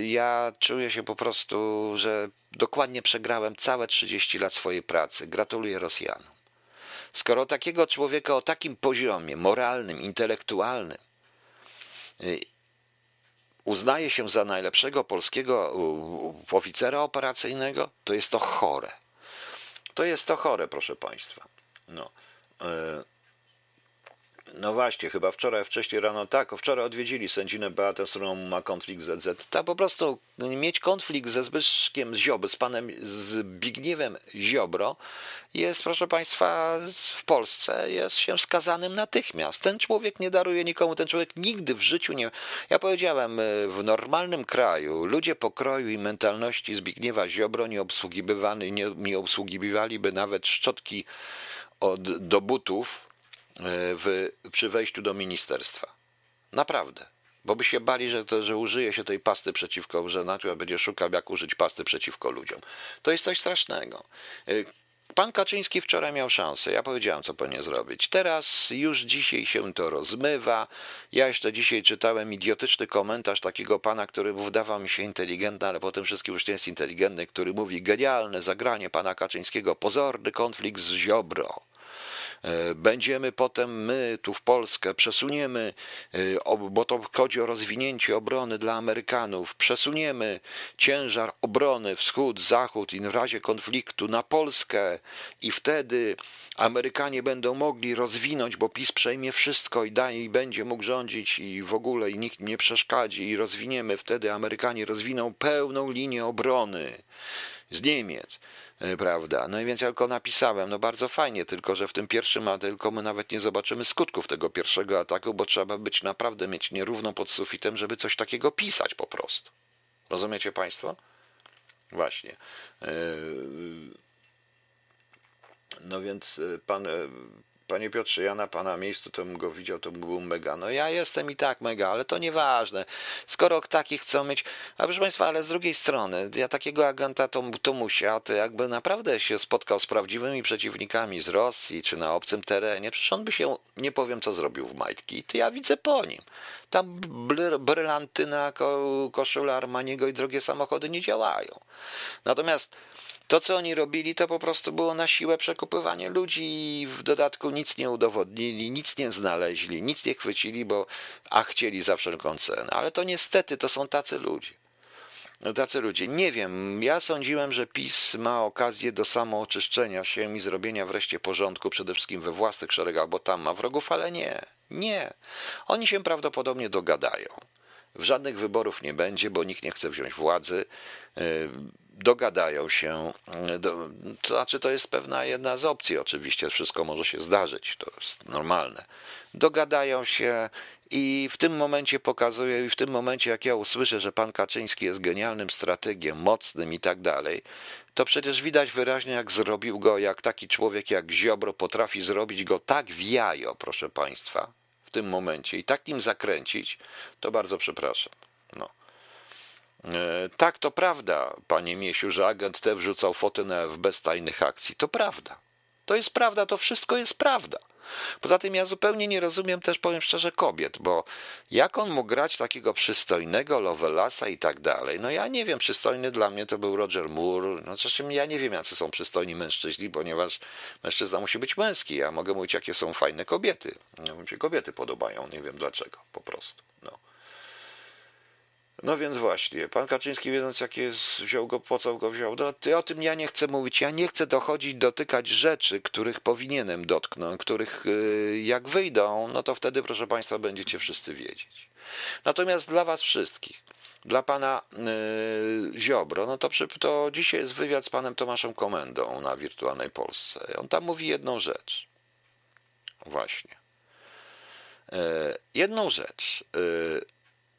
ja czuję się po prostu, że dokładnie przegrałem całe 30 lat swojej pracy. Gratuluję Rosjanom. Skoro takiego człowieka o takim poziomie moralnym, intelektualnym y, uznaje się za najlepszego polskiego oficera operacyjnego, to jest to chore. To jest to chore, proszę Państwa. No. Y, no właśnie, chyba wczoraj, wcześniej rano, tak, wczoraj odwiedzili sędzinę Beatę, z którą ma konflikt ZZ. Tak po prostu mieć konflikt ze Zbyszkiem Ziobro, z panem Zbigniewem Ziobro jest, proszę państwa, w Polsce jest się skazanym natychmiast. Ten człowiek nie daruje nikomu, ten człowiek nigdy w życiu nie... Ja powiedziałem, w normalnym kraju ludzie pokroju i mentalności Zbigniewa Ziobro nie obsługiwali, nie, nie obsługiwaliby nawet szczotki od, do butów, w, przy wejściu do ministerstwa. Naprawdę. Bo by się bali, że, to, że użyje się tej pasty przeciwko, że natura będzie szukał, jak użyć pasty przeciwko ludziom. To jest coś strasznego. E, pan Kaczyński wczoraj miał szansę. Ja powiedziałem, co powinien zrobić. Teraz już dzisiaj się to rozmywa. Ja jeszcze dzisiaj czytałem idiotyczny komentarz takiego pana, który wydawał mi się inteligentny, ale potem wszystkim już nie jest inteligentny, który mówi genialne zagranie pana Kaczyńskiego, pozorny konflikt z Ziobro. E, będziemy potem my tu w Polskę, przesuniemy, e, bo to chodzi o rozwinięcie obrony dla Amerykanów, przesuniemy ciężar obrony wschód, zachód i w razie konfliktu na Polskę i wtedy Amerykanie będą mogli rozwinąć, bo PiS przejmie wszystko i, da, i będzie mógł rządzić i w ogóle i nikt nie przeszkadzi i rozwiniemy wtedy, Amerykanie rozwiną pełną linię obrony z Niemiec. E, prawda? No i więc ja tylko napisałem, no bardzo fajnie, tylko że w tym pierwszym tylko my nawet nie zobaczymy skutków tego pierwszego ataku, bo trzeba być naprawdę mieć nierówną pod sufitem, żeby coś takiego pisać po prostu. Rozumiecie Państwo? Właśnie. E, no więc e, pan Panie Piotrze, ja na pana miejscu to bym go widział, to bym był mega. No ja jestem i tak mega, ale to nieważne. Skoro takich chcą mieć. A proszę Państwa, ale z drugiej strony, ja takiego agenta to, to jakby naprawdę się spotkał z prawdziwymi przeciwnikami z Rosji czy na obcym terenie, przecież on by się, nie powiem co zrobił w majtki. To ja widzę po nim. Tam brylantyna, ko, koszula Armaniego i drogie samochody nie działają. Natomiast to, co oni robili, to po prostu było na siłę przekupywanie ludzi i w dodatku nic nie udowodnili, nic nie znaleźli, nic nie chwycili, bo a chcieli za wszelką cenę. Ale to niestety to są tacy ludzie. No, tacy ludzie. Nie wiem, ja sądziłem, że PiS ma okazję do samooczyszczenia się i zrobienia wreszcie porządku, przede wszystkim we własnych szeregach, bo tam ma wrogów, ale nie. Nie. Oni się prawdopodobnie dogadają. Żadnych wyborów nie będzie, bo nikt nie chce wziąć władzy. Dogadają się, to znaczy to jest pewna jedna z opcji, oczywiście wszystko może się zdarzyć, to jest normalne. Dogadają się i w tym momencie pokazuję, i w tym momencie, jak ja usłyszę, że pan Kaczyński jest genialnym strategiem, mocnym i tak dalej, to przecież widać wyraźnie, jak zrobił go, jak taki człowiek jak Ziobro potrafi zrobić go tak w jajo, proszę państwa, w tym momencie i tak nim zakręcić, to bardzo przepraszam. E, tak, to prawda, panie Miesiu, że agent T wrzucał foty na FB z tajnych akcji. To prawda. To jest prawda, to wszystko jest prawda. Poza tym ja zupełnie nie rozumiem też, powiem szczerze, kobiet, bo jak on mógł grać takiego przystojnego Lovelasa i tak dalej, no ja nie wiem, przystojny dla mnie to był Roger Moore, no zresztą ja nie wiem, jacy są przystojni mężczyźni, ponieważ mężczyzna musi być męski, ja mogę mówić, jakie są fajne kobiety. No, mi się kobiety podobają, nie wiem dlaczego, po prostu, no. No więc właśnie, pan Kaczyński wiedząc jakie jest, wziął go, po co go wziął, no, ty o tym ja nie chcę mówić, ja nie chcę dochodzić, dotykać rzeczy, których powinienem dotknąć, których y, jak wyjdą, no to wtedy proszę państwa będziecie wszyscy wiedzieć. Natomiast dla was wszystkich, dla pana yy, Ziobro, no to, to dzisiaj jest wywiad z panem Tomaszem Komendą na Wirtualnej Polsce. On tam mówi jedną rzecz. Właśnie. Yy, jedną rzecz.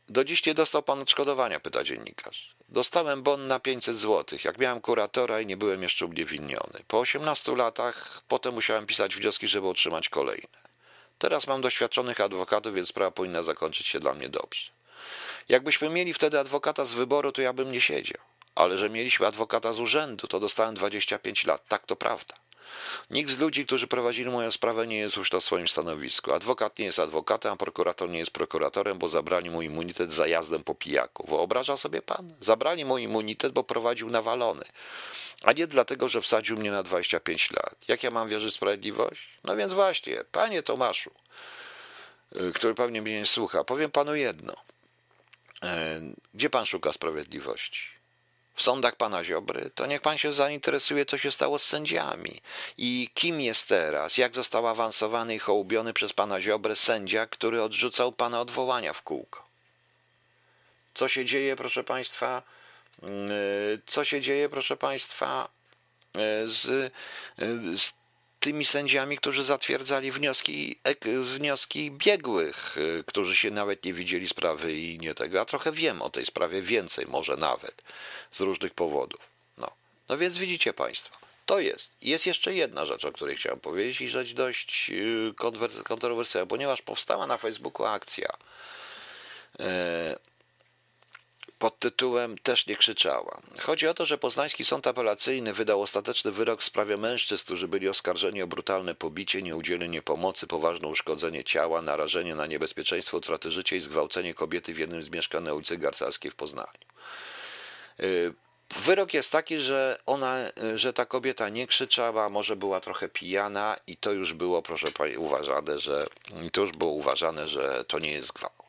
Do dziś nie dostał pan odszkodowania, pyta dziennikarz. Dostałem bon na 500 zł, jak miałem kuratora i nie byłem jeszcze uniewinniony. Po 18 latach potem musiałem pisać wnioski, żeby otrzymać kolejne. Teraz mam doświadczonych adwokatów, więc sprawa powinna zakończyć się dla mnie dobrze. Jakbyśmy mieli wtedy adwokata z wyboru, to ja bym nie siedział. Ale że mieliśmy adwokata z urzędu, to dostałem 25 lat. Tak to prawda. Nikt z ludzi, którzy prowadzili moją sprawę, nie jest już na swoim stanowisku. Adwokat nie jest adwokatem, a prokurator nie jest prokuratorem, bo zabrali mu immunitet za jazdem po pijaku. Wyobraża sobie pan? Zabrali mu immunitet, bo prowadził nawalony. A nie dlatego, że wsadził mnie na 25 lat. Jak ja mam wierzyć w sprawiedliwość? No więc właśnie, panie Tomaszu, y, który pewnie mnie nie słucha, powiem panu jedno. Y, gdzie pan szuka sprawiedliwości? W sądach pana Ziobry, to niech pan się zainteresuje, co się stało z sędziami i kim jest teraz, jak został awansowany i hołubiony przez pana Ziobrę sędzia, który odrzucał pana odwołania w kółko. Co się dzieje, proszę państwa, mm, co się dzieje, proszę państwa, z, z tymi sędziami, którzy zatwierdzali wnioski, wnioski biegłych, y, którzy się nawet nie widzieli sprawy i nie tego. A trochę wiem o tej sprawie więcej, może nawet z różnych powodów. No, no więc widzicie Państwo. To jest. Jest jeszcze jedna rzecz, o której chciałem powiedzieć i rzecz dość y, kontrowersyjna, ponieważ powstała na Facebooku akcja e, pod tytułem Też nie krzyczała. Chodzi o to, że Poznański Sąd Apelacyjny wydał ostateczny wyrok w sprawie mężczyzn, którzy byli oskarżeni o brutalne pobicie, nieudzielenie pomocy, poważne uszkodzenie ciała, narażenie na niebezpieczeństwo utraty życia i zgwałcenie kobiety w jednym z mieszkań na ulicy Garcarskiej w Poznaniu. Y, wyrok jest taki, że ona, że ta kobieta nie krzyczała, może była trochę pijana i to już było, proszę pani, uważane, że to już było uważane, że to nie jest gwałt.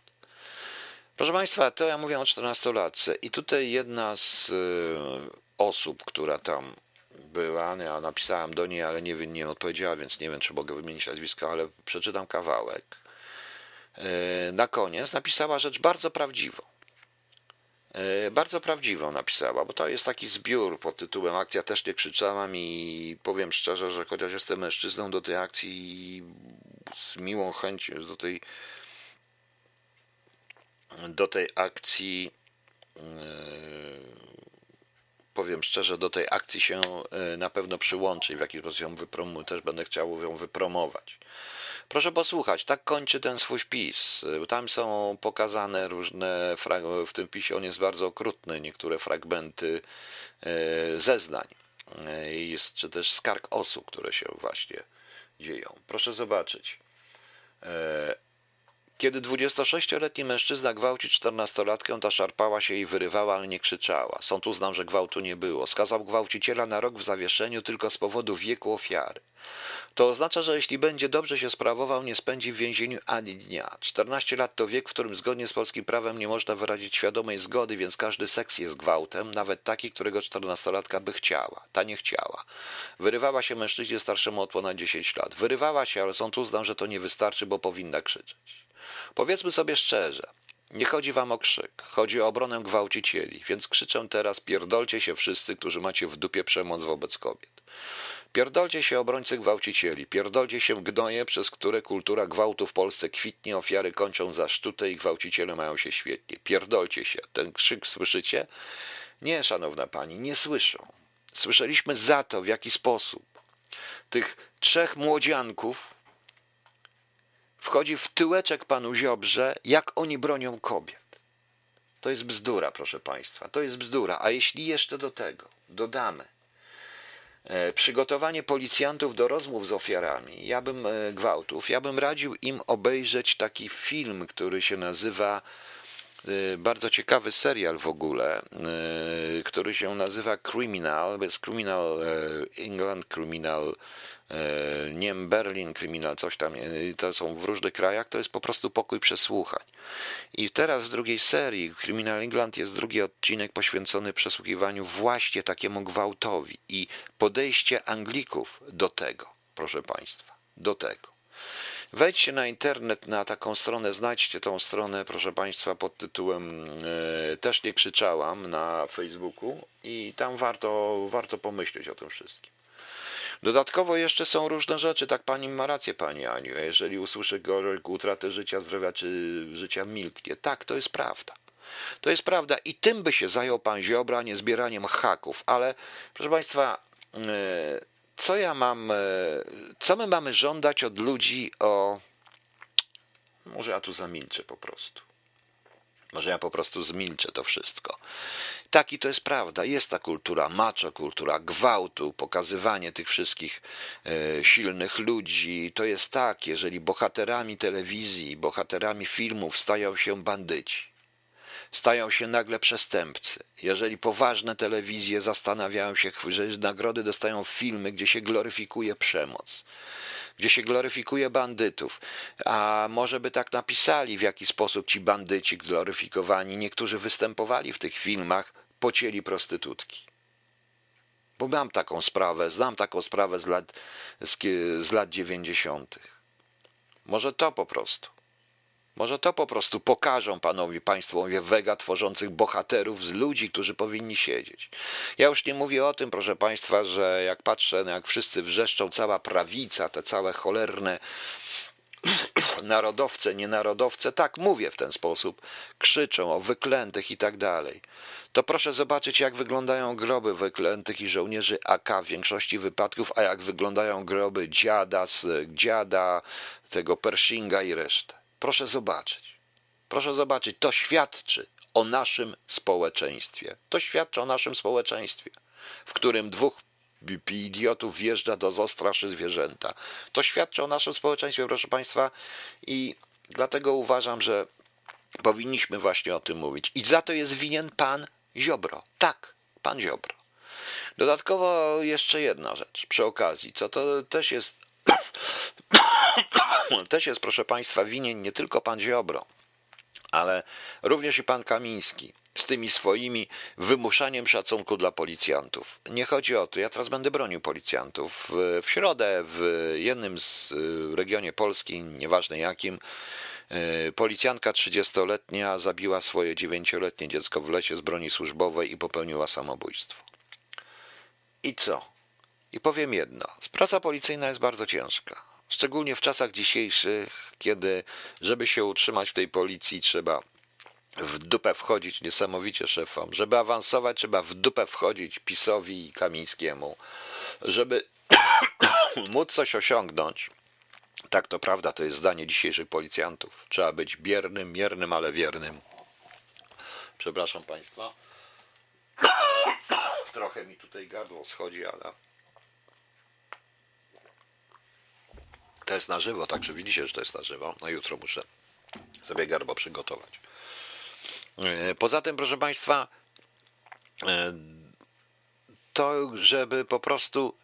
Proszę Państwa, to ja mówię o 14-latce i tutaj jedna z y, osób, która tam była, ja napisałem do niej, ale nie, nie odpowiedziała, więc nie wiem, czy mogę wymienić nazwisko, ale przeczytam kawałek. Y, na koniec napisała rzecz bardzo prawdziwą. Y, bardzo prawdziwą napisała, bo to jest taki zbiór pod tytułem Akcja też nie krzyczałam i powiem szczerze, że chociaż jestem mężczyzną do tej akcji z miłą chęcią, do tej do tej akcji, e, powiem szczerze, do tej akcji się e, na pewno przyłączy i w jakiś sposób ją wypromuję, też będę chciał ją wypromować. Proszę posłuchać, tak kończy ten swój wpis. Tam są pokazane różne, w tym pisie on jest bardzo okrutny, niektóre fragmenty e, zeznań, jest, czy też skarg osób, które się właśnie dzieją. Proszę zobaczyć. Kiedy 26-letni mężczyzna gwałci 14-latkę, ta szarpała się i wyrywała, ale nie krzyczała. Sąd uznał, że gwałtu nie było. Skazał gwałciciela na rok w zawieszeniu tylko z powodu wieku ofiary. To oznacza, że jeśli będzie dobrze się sprawował, nie spędzi w więzieniu ani dnia. 14 lat to wiek, w którym zgodnie z polskim prawem nie można wyrazić świadomej zgody, więc każdy seks jest gwałtem, nawet taki, którego 14-latka by chciała. Ta nie chciała. Wyrywała się mężczyźnie starszemu o ponad 10 lat. Wyrywała się, ale sąd uznał, że to nie wystarczy, bo powinna krzyczeć. Powiedzmy sobie szczerze, Nie chodzi wam o krzyk, chodzi o obronę gwałcicieli, więc krzyczę teraz: pierdolcie się wszyscy, którzy macie w dupie przemoc wobec kobiet. Pierdolcie się obrońcy gwałcicieli, pierdolcie się gnoje, przez które kultura gwałtu w Polsce kwitnie, ofiary kończą za sztutę i gwałciciele mają się świetnie. Pierdolcie się. Ten krzyk słyszycie? Nie, szanowna pani, nie słyszą. Słyszeliśmy za to, w jaki sposób tych trzech młodzianków wchodzi w tyłeczek panu Ziobrze, jak oni bronią kobiet. To jest bzdura, proszę państwa, to jest bzdura. A jeśli jeszcze do tego dodamy e, przygotowanie policjantów do rozmów z ofiarami, ja bym e, gwałtów, ja bym radził im obejrzeć taki film, który się nazywa e, bardzo ciekawy serial w ogóle, który się nazywa Criminal, bez Criminal England, Criminal E, nie wiem, Berlin, kryminal, coś tam, e, to są w różnych krajach, to jest po prostu pokój przesłuchań. I teraz w drugiej serii, Criminal England, jest drugi odcinek poświęcony przesłuchiwaniu właśnie takiemu gwałtowi i podejście Anglików do tego, proszę Państwa, do tego. Wejdźcie na internet, na taką stronę, znajdźcie tą stronę, proszę Państwa, pod tytułem e, Też nie krzyczałam na Facebooku i tam warto, warto pomyśleć o tym wszystkim. Dodatkowo jeszcze są różne rzeczy, tak pani ma rację, pani Aniu. Jeżeli usłyszy gorek utratę życia, zdrowia czy życia milknie. Tak, to jest prawda. To jest prawda i tym by się zajął pan Ziobra, nie zbieraniem haków. Ale proszę państwa, e, co ja mam, e, co my mamy żądać od ludzi o... Może ja tu zamilczę po prostu. Może ja po prostu zmilczę to wszystko. Taki to jest prawda. Jest ta kultura macho, kultura gwałtu, pokazywanie tych wszystkich e, silnych ludzi. To jest tak, jeżeli bohaterami telewizji, bohaterami filmów stają się bandyci, stają się nagle przestępcy. Jeżeli poważne telewizje zastanawiają się, że nagrody dostają filmy, gdzie się gloryfikuje przemoc gdzie się gloryfikuje bandytów. A może by tak napisali, w jaki sposób ci bandyci gloryfikowani, niektórzy występowali w tych filmach, pocięli prostytutki. Bo mam taką sprawę, znam taką sprawę z lat, z, z lat 90. Może to po prostu. Może to po prostu pokażą panowie państwowie wega tworzących bohaterów z ludzi, którzy powinni siedzieć. Ja już nie mówię o tym, proszę państwa, że jak patrzę, jak wszyscy wrzeszczą, cała prawica, te całe cholerne narodowce, nienarodowce, tak mówię w ten sposób, krzyczą o wyklętych i tak dalej. To proszę zobaczyć, jak wyglądają groby wyklętych i żołnierzy AK w większości wypadków, a jak wyglądają groby dziada, dziada tego Pershinga i resztę. Proszę zobaczyć. Proszę zobaczyć, to świadczy o naszym społeczeństwie. To świadczy o naszym społeczeństwie, w którym dwóch idiotów wjeżdża do zostraszy zwierzęta. To świadczy o naszym społeczeństwie, proszę Państwa, i dlatego uważam, że powinniśmy właśnie o tym mówić. I za to jest winien pan Ziobro. Tak, pan Ziobro. Dodatkowo jeszcze jedna rzecz przy okazji, co to też jest też jest, proszę Państwa, winien nie tylko pan Ziobro, ale również i pan Kamiński z tymi swoimi wymuszaniem szacunku dla policjantów. Nie chodzi o to, ja teraz będę bronił policjantów. W środę w jednym z y, regionie Polski, nieważne jakim, y, policjantka 30-letnia zabiła swoje 9-letnie dziecko w lesie z broni służbowej i popełniła samobójstwo. I co? I powiem jedno. Praca policyjna jest bardzo ciężka. Szczególnie w czasach dzisiejszych, kiedy, żeby się utrzymać w tej policji, trzeba w dupę wchodzić niesamowicie szefom. Żeby awansować, trzeba w dupę wchodzić PiSowi i Kamińskiemu. Żeby móc coś osiągnąć, tak to prawda, to jest zdanie dzisiejszych policjantów. Trzeba być biernym, miernym, ale wiernym. Przepraszam Państwa. Trochę mi tutaj gardło schodzi, ale To jest na żywo, także widzicie, że to jest na żywo. No jutro muszę sobie garbo przygotować. E, poza tym, proszę Państwa, e, to, żeby po prostu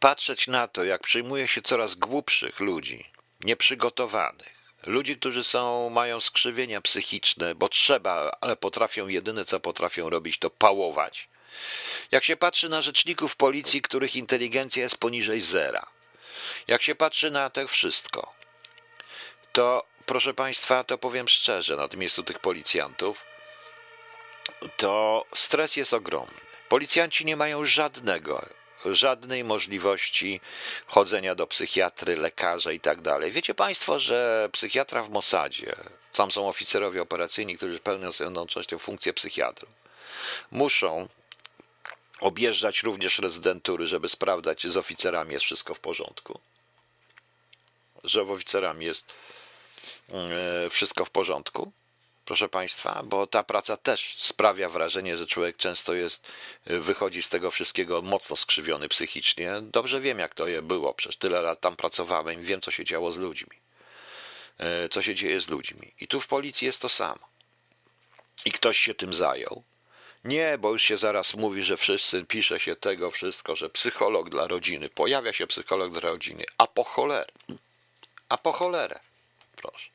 patrzeć na to, jak przyjmuje się coraz głupszych ludzi, nieprzygotowanych, ludzi, którzy są, mają skrzywienia psychiczne, bo trzeba, ale potrafią jedyne, co potrafią robić, to pałować jak się patrzy na rzeczników policji, których inteligencja jest poniżej zera, jak się patrzy na to wszystko, to proszę Państwa, to powiem szczerze, na tym miejscu tych policjantów, to stres jest ogromny. Policjanci nie mają żadnego, żadnej możliwości chodzenia do psychiatry, lekarza i tak dalej. Wiecie Państwo, że psychiatra w Mossadzie, tam są oficerowie operacyjni, którzy pełnią jednocześnie funkcję psychiatrów, muszą objeżdżać również rezydentury, żeby sprawdzać, czy z oficerami jest wszystko w porządku. Że oficerami jest e, wszystko w porządku, proszę Państwa, bo ta praca też sprawia wrażenie, że człowiek często jest, e, wychodzi z tego wszystkiego mocno skrzywiony psychicznie. Dobrze wiem, jak to je było, przez tyle lat tam pracowałem wiem, co się działo z ludźmi. E, co się dzieje z ludźmi. I tu w policji jest to samo. I ktoś się tym zajął nie, bo już się zaraz mówi, że wszyscy pisze się tego wszystko, że psycholog dla rodziny. Pojawia się psycholog dla rodziny. A po cholerę. A po cholerę. Proszę.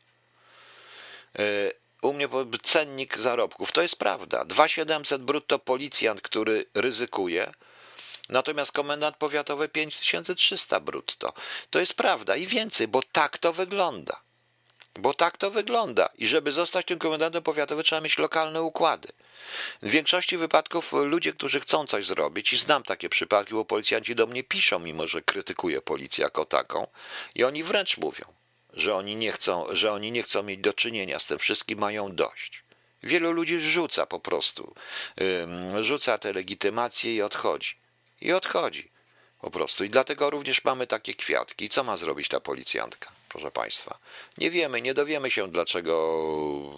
E, u mnie cennik zarobków. To jest prawda. 2700 brutto policjant, który ryzykuje, natomiast komendant powiatowy 5300 brutto. To jest prawda i więcej, bo tak to wygląda. Bo tak to wygląda. I żeby zostać tym komendantem powiatowym, trzeba mieć lokalne układy. W większości wypadków ludzie, którzy chcą coś zrobić, i znam takie przypadki, bo policjanci do mnie piszą, mimo że krytykuję policję jako taką, i oni wręcz mówią, że oni nie chcą, że oni nie chcą mieć do czynienia z tym wszystkim, mają dość. Wielu ludzi rzuca po prostu, rzuca te legitymacje i odchodzi. I odchodzi po prostu. I dlatego również mamy takie kwiatki. Co ma zrobić ta policjantka? Proszę Państwa. Nie wiemy, nie dowiemy się, dlaczego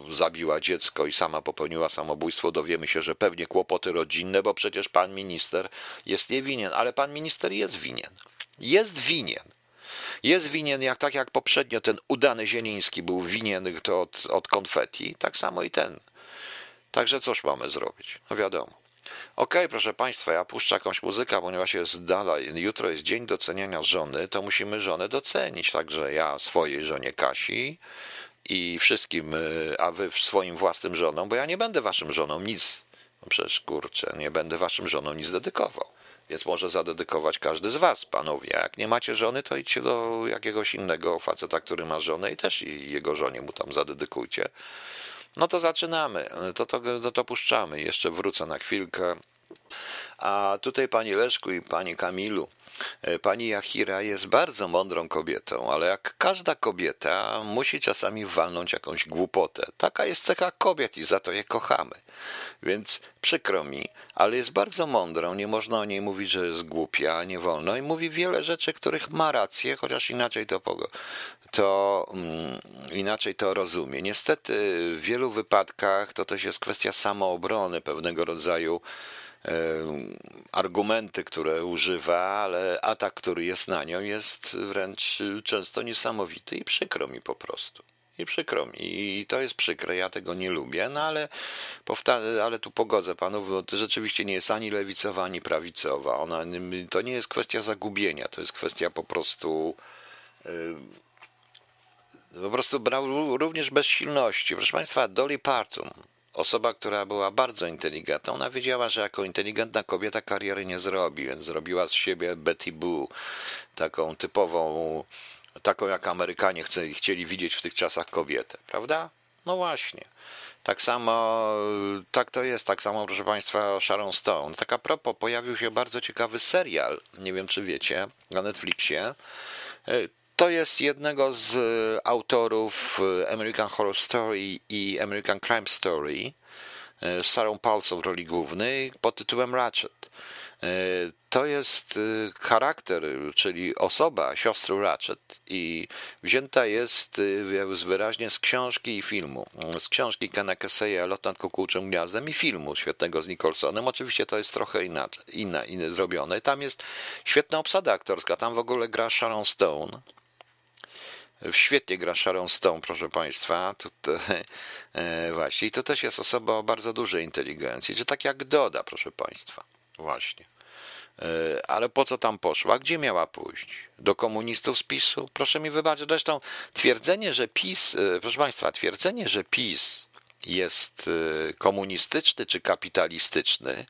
zabiła dziecko i sama popełniła samobójstwo. Dowiemy się, że pewnie kłopoty rodzinne, bo przecież pan minister jest niewinien, ale pan minister jest winien. Jest winien. Jest winien, jak tak jak poprzednio ten udany Zieliński był winien od, od konfetti, tak samo i ten. Także cóż mamy zrobić? No wiadomo. Okay, proszę Państwa, ja puszczę jakąś muzykę, ponieważ jest dalej, jutro jest dzień doceniania żony, to musimy żonę docenić. Także ja swojej żonie Kasi i wszystkim, y, a wy swoim własnym żonom, bo ja nie będę waszym żoną nic, no przecież kurczę, nie będę waszym żoną nic dedykował. Więc może zadedykować każdy z was, panowie. Jak nie macie żony, to idźcie do jakiegoś innego faceta, który ma żonę i też jego żonie mu tam zadedykujcie. No to zaczynamy, to, to, to, to puszczamy. Jeszcze wrócę na chwilkę. A tutaj pani Leszku i pani Kamilu. E, pani Jachira jest bardzo mądrą kobietą, ale jak każda kobieta, musi czasami walnąć jakąś głupotę. Taka jest cecha kobiet i za to je kochamy. Więc przykro mi, ale jest bardzo mądrą, nie można o niej mówić, że jest głupia, nie wolno i mówi wiele rzeczy, których ma rację, chociaż inaczej to, to um, inaczej to rozumie. Niestety w wielu wypadkach to też jest kwestia samoobrony, pewnego rodzaju argumenty, które używa, ale atak, który jest na nią, jest wręcz często niesamowity i przykro mi po prostu. I przykro mi. I to jest przykre, ja tego nie lubię, no ale, powtarzam, ale tu pogodzę panów, bo to rzeczywiście nie jest ani lewicowa, ani prawicowa. Ona, to nie jest kwestia zagubienia, to jest kwestia po prostu e, po prostu brał również bezsilności. Proszę Państwa, Dolly Parton, osoba, która była bardzo inteligentna, ona wiedziała, że jako inteligentna kobieta kariery nie zrobi, więc zrobiła z siebie Betty Boo, taką typową, taką jak Amerykanie chcieli widzieć w tych czasach kobietę, prawda? No właśnie. Tak samo, tak to jest, tak samo, proszę Państwa, Sharon Stone. Tak a propos, pojawił się bardzo ciekawy serial, nie wiem czy wiecie, na Netflixie. To jest jednego z e, autorów e, American Horror Story i American Crime Story e, Sarą Paulson w roli głównej pod tytułem Ratchet. To jest charakter, czyli osoba siostry Ratchet i wzięta jest wyraźnie z książki i filmu. Z książki Kena Kesseya Lot nad kukułczym gniazdem i filmu świetnego z Nicholsonem. Oczywiście to jest trochę inaczej, inne, inne zrobione. Tam jest świetna obsada aktorska. Tam w ogóle gra Sharon Stone Świetnie gra Sharon Stone, proszę Państwa. Tutaj, e, właśnie. I to też jest osoba o bardzo dużej inteligencji, czy tak jak Doda, proszę Państwa. Właśnie. E, ale po co tam poszła? Gdzie miała pójść? Do komunistów z PiSu? Proszę mi wybaczyć. Zresztą twierdzenie, że PiS, e, proszę Państwa, twierdzenie, że PiS jest komunistyczny czy kapitalistyczny,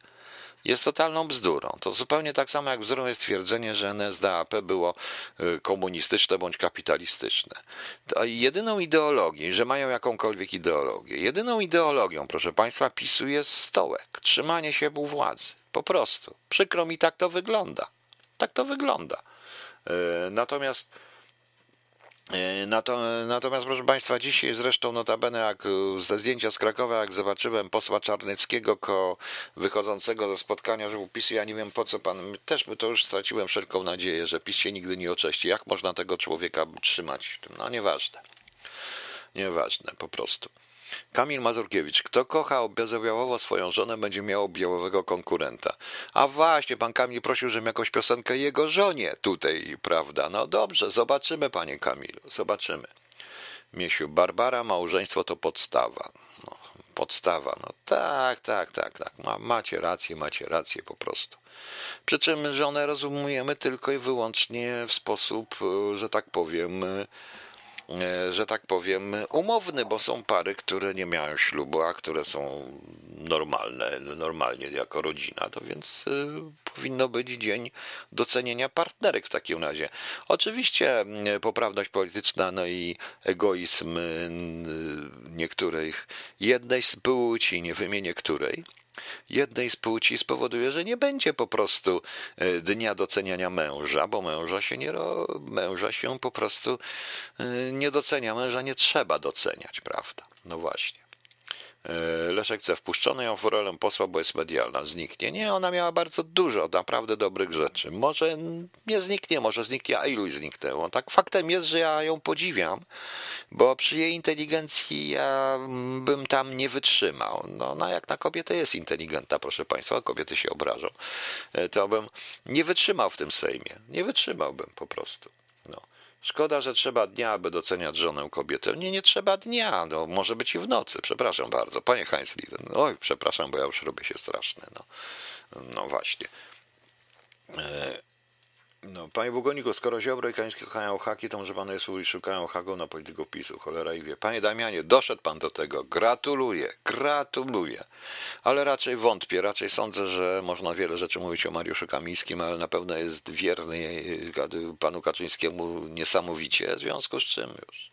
jest totalną bzdurą. To zupełnie tak samo jak bzdurą jest twierdzenie, że NSDAP było y, komunistyczne bądź kapitalistyczne. To jedyną ideologią, że mają jakąkolwiek ideologię, jedyną ideologią, proszę Państwa, PiSu jest stołek, trzymanie się u władzy. Po prostu. Przykro mi, tak to wygląda. Tak to wygląda. Y, natomiast natomiast, proszę Państwa, dzisiaj zresztą notabene, jak e, ze zdjęcia z Krakowa, jak zobaczyłem posła Czarneckiego ko wychodzącego ze spotkania, że PiS, ja nie wiem po co pan, też to już straciłem wszelką nadzieję, że PiS się nigdy nie oczyści. Jak można tego człowieka trzymać? No nieważne. Nieważne, po prostu. Kamil Mazurkiewicz. Kto kocha objazowiałowo swoją żonę, będzie miał białowego konkurenta. A właśnie, pan Kamil prosił, żebym jakąś piosenkę jego żonie tutaj, prawda? No dobrze, zobaczymy, panie Kamilu, zobaczymy. Miesiu, Barbara, małżeństwo to podstawa. No, podstawa, no tak, tak, tak, tak. Ma, macie rację, macie rację po prostu. Przy czym żonę rozumiemy tylko i wyłącznie w sposób, że tak powiem, E, że tak powiem, umowny, bo są pary, które nie mają ślubu, a które są normalne, normalnie jako rodzina, to więc e, powinno być dzień docenienia partnerek w takim razie. Oczywiście e, poprawność polityczna, no i egoizm niektórych, jednej z płci, nie wymienię której, jednej z płci spowoduje, że nie będzie po prostu e, dnia doceniania męża, bo męża się nie męża się po prostu e, nie docenia, męża nie trzeba doceniać, prawda? No właśnie. E, Leszek chce wpuszczono ją forelem posła, bo jest medialna. Zniknie. Nie, ona miała bardzo dużo naprawdę dobrych rzeczy. Może nie zniknie, może zniknie, a ilu zniknęło. Tak faktem jest, że ja ją podziwiam, bo przy jej inteligencji ja bym tam nie wytrzymał. No, ona jak na kobietę jest inteligentna, proszę Państwa, kobiety się obrażą. E, to bym nie wytrzymał w tym Sejmie. Nie wytrzymałbym po prostu. Szkoda, że trzeba dnia, aby doceniać żonę kobietę. Nie, nie trzeba dnia, no, może być i w nocy, przepraszam bardzo. Panie Heinz Lieden, oj, przepraszam, bo ja już robię się straszny, no, no właśnie. E, no, panie Bugoniku, skoro Ziobro i Kański kochają haki, to może pan jest i szukają haków na polityków PiSu, cholera i wie. Panie Damianie, doszedł pan do tego. Gratuluję, gratuluję. Ale raczej wątpię, raczej sądzę, że można wiele rzeczy mówić o Mariuszu Kamińskim, ale na pewno jest wierny panu Kaczyńskiemu niesamowicie, w związku z czym już.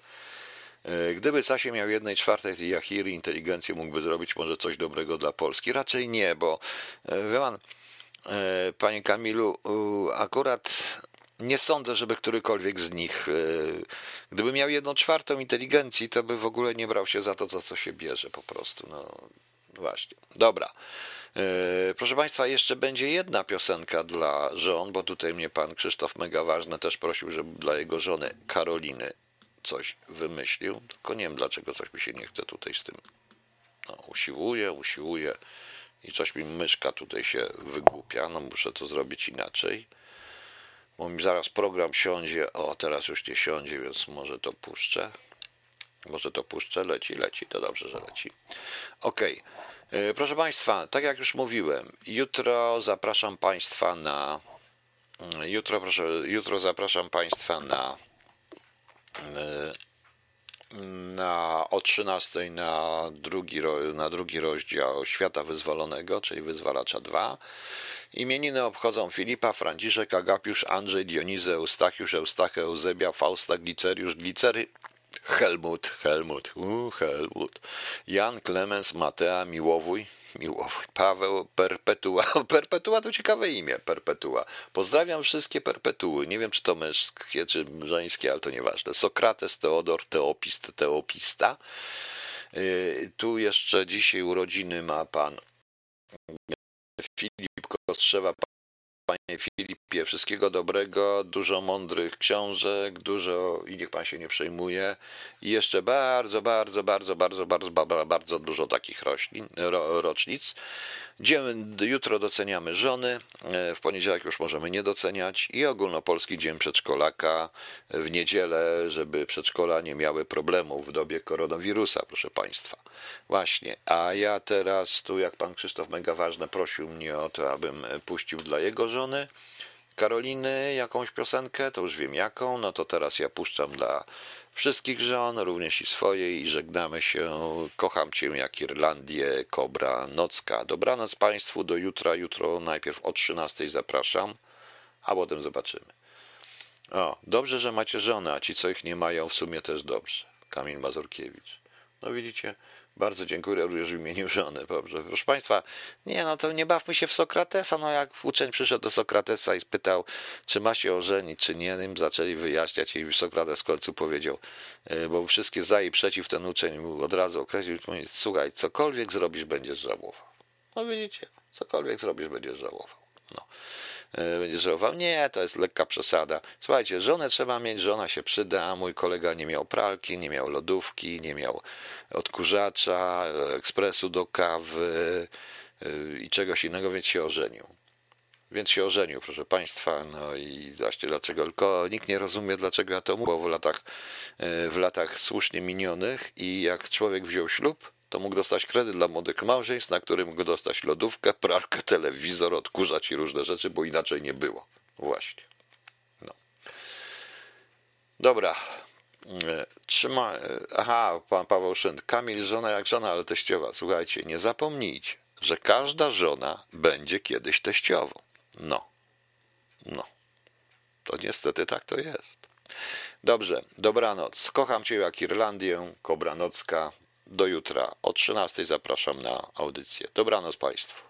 E, gdyby Sasie miał jednej czwartej tej Jachiry inteligencję, mógłby zrobić może coś dobrego dla Polski. Raczej nie, bo wie pan, panie Kamilu, akurat nie sądzę, żeby którykolwiek z nich, e, gdyby miał jedną czwartą inteligencji, to by w ogóle nie brał się za to, za co się bierze po prostu. No właśnie. Dobra. E, proszę Państwa, jeszcze będzie jedna piosenka dla żon, bo tutaj mnie pan Krzysztof Mega Ważny też prosił, żeby dla jego żony Karoliny coś wymyślił. Tylko nie wiem, dlaczego coś mi się nie chce tutaj z tym. No, usiłuje, usiłuje i coś mi myszka tutaj się wygłupia, no muszę to zrobić inaczej, bo mi zaraz program siądzie, o teraz już nie siądzie, więc może to puszczę, może to puszczę, leci, leci, to dobrze, że leci. Ok, e, proszę Państwa, tak jak już mówiłem, jutro zapraszam Państwa na, jutro proszę, jutro zapraszam Państwa na e, na, o 13 na drugi, na drugi rozdział Świata Wyzwolonego, czyli Wyzwalacza 2. Imieniny obchodzą Filipa, Franciszek, Agapiusz, Andrzej, Dionizy, Eustachiusz, Eustachę, Euzebia, Fausta, Gliceriusz, Glicery, Helmut, Helmut, uh, Helmut, Jan, Klemens, Matea, Miłowój, Miłowój, Paweł, Perpetua. Perpetua to ciekawe imię, Perpetua. Pozdrawiam wszystkie perpetuły. Nie wiem, czy to męskie, czy żeńskie, ale to nieważne. Sokrates, Teodor, Teopist, Teopista. Y, tu jeszcze dzisiaj urodziny ma pan Filip Kostrzewa, Panie Filipie, wszystkiego dobrego, dużo mądrych książek, dużo i niech Pan się nie przejmuje. I jeszcze bardzo, bardzo, bardzo, bardzo, bardzo, bardzo, bardzo dużo takich roślin, ro, rocznic. Jutro doceniamy żony, e, w poniedziałek już możemy nie doceniać i ogólnopolski Dzień Przedszkolaka w niedzielę, żeby przedszkola nie miały problemów w dobie koronawirusa, proszę Państwa. Właśnie, a ja teraz tu, jak Pan Krzysztof Mega Ważny prosił mnie o to, abym puścił dla jego żony Karoliny jakąś piosenkę, to już wiem jaką, no to teraz ja puszczam dla wszystkich żon, również i swojej, i żegnamy się. Kocham Cię jak Irlandię, Kobra Nocka. Dobranoc Państwu, do jutra. Jutro najpierw o 13 zapraszam, a potem zobaczymy. O, dobrze, że macie żonę, a ci, co ich nie mają, w sumie też dobrze. Kamil Mazurkiewicz. No widzicie, bardzo dziękuję również w imieniu żony. Dobrze. Proszę Państwa, nie, no to nie bawmy się w Sokratesa. No jak uczeń przyszedł do Sokratesa i spytał, czy ma się ożenić, czy nie, im zaczęli wyjaśniać i Sokrates w końcu powiedział, e, bo wszystkie za i przeciw ten uczeń mu od razu określił, mówi, słuchaj, cokolwiek zrobisz, będziesz żałował. No widzicie, cokolwiek zrobisz, będziesz żałował. No. E, Będziesz żałował. Nie, to jest lekka przesada. Słuchajcie, żonę trzeba mieć, żona się przyda. Mój kolega nie miał pralki, nie miał lodówki, nie miał odkurzacza, ekspresu do kawy e, i czegoś innego, więc się ożenił. Więc się ożenił, proszę Państwa. No i właśnie dlaczego, tylko nikt nie rozumie, dlaczego ja to mówię w latach, e, w latach słusznie minionych i jak człowiek wziął ślub, to mógł dostać kredyt dla młodych małżeństw, na który mógł dostać lodówkę, pralkę, telewizor, odkurzacz i różne rzeczy, bo inaczej nie było. Właśnie. No. Dobra. E, Trzyma. e, Aha, pan Paweł Szynd. Kamil, żona jak żona, ale teściowa. Słuchajcie, nie zapomnijcie, że każda żona będzie kiedyś teściową. No. No. To niestety tak to jest. Dobrze, dobranoc. Kocham Cię jak Irlandię, Kobra Nocka. Do jutra o 13 zapraszam na audycję. Dobranoc Państwu.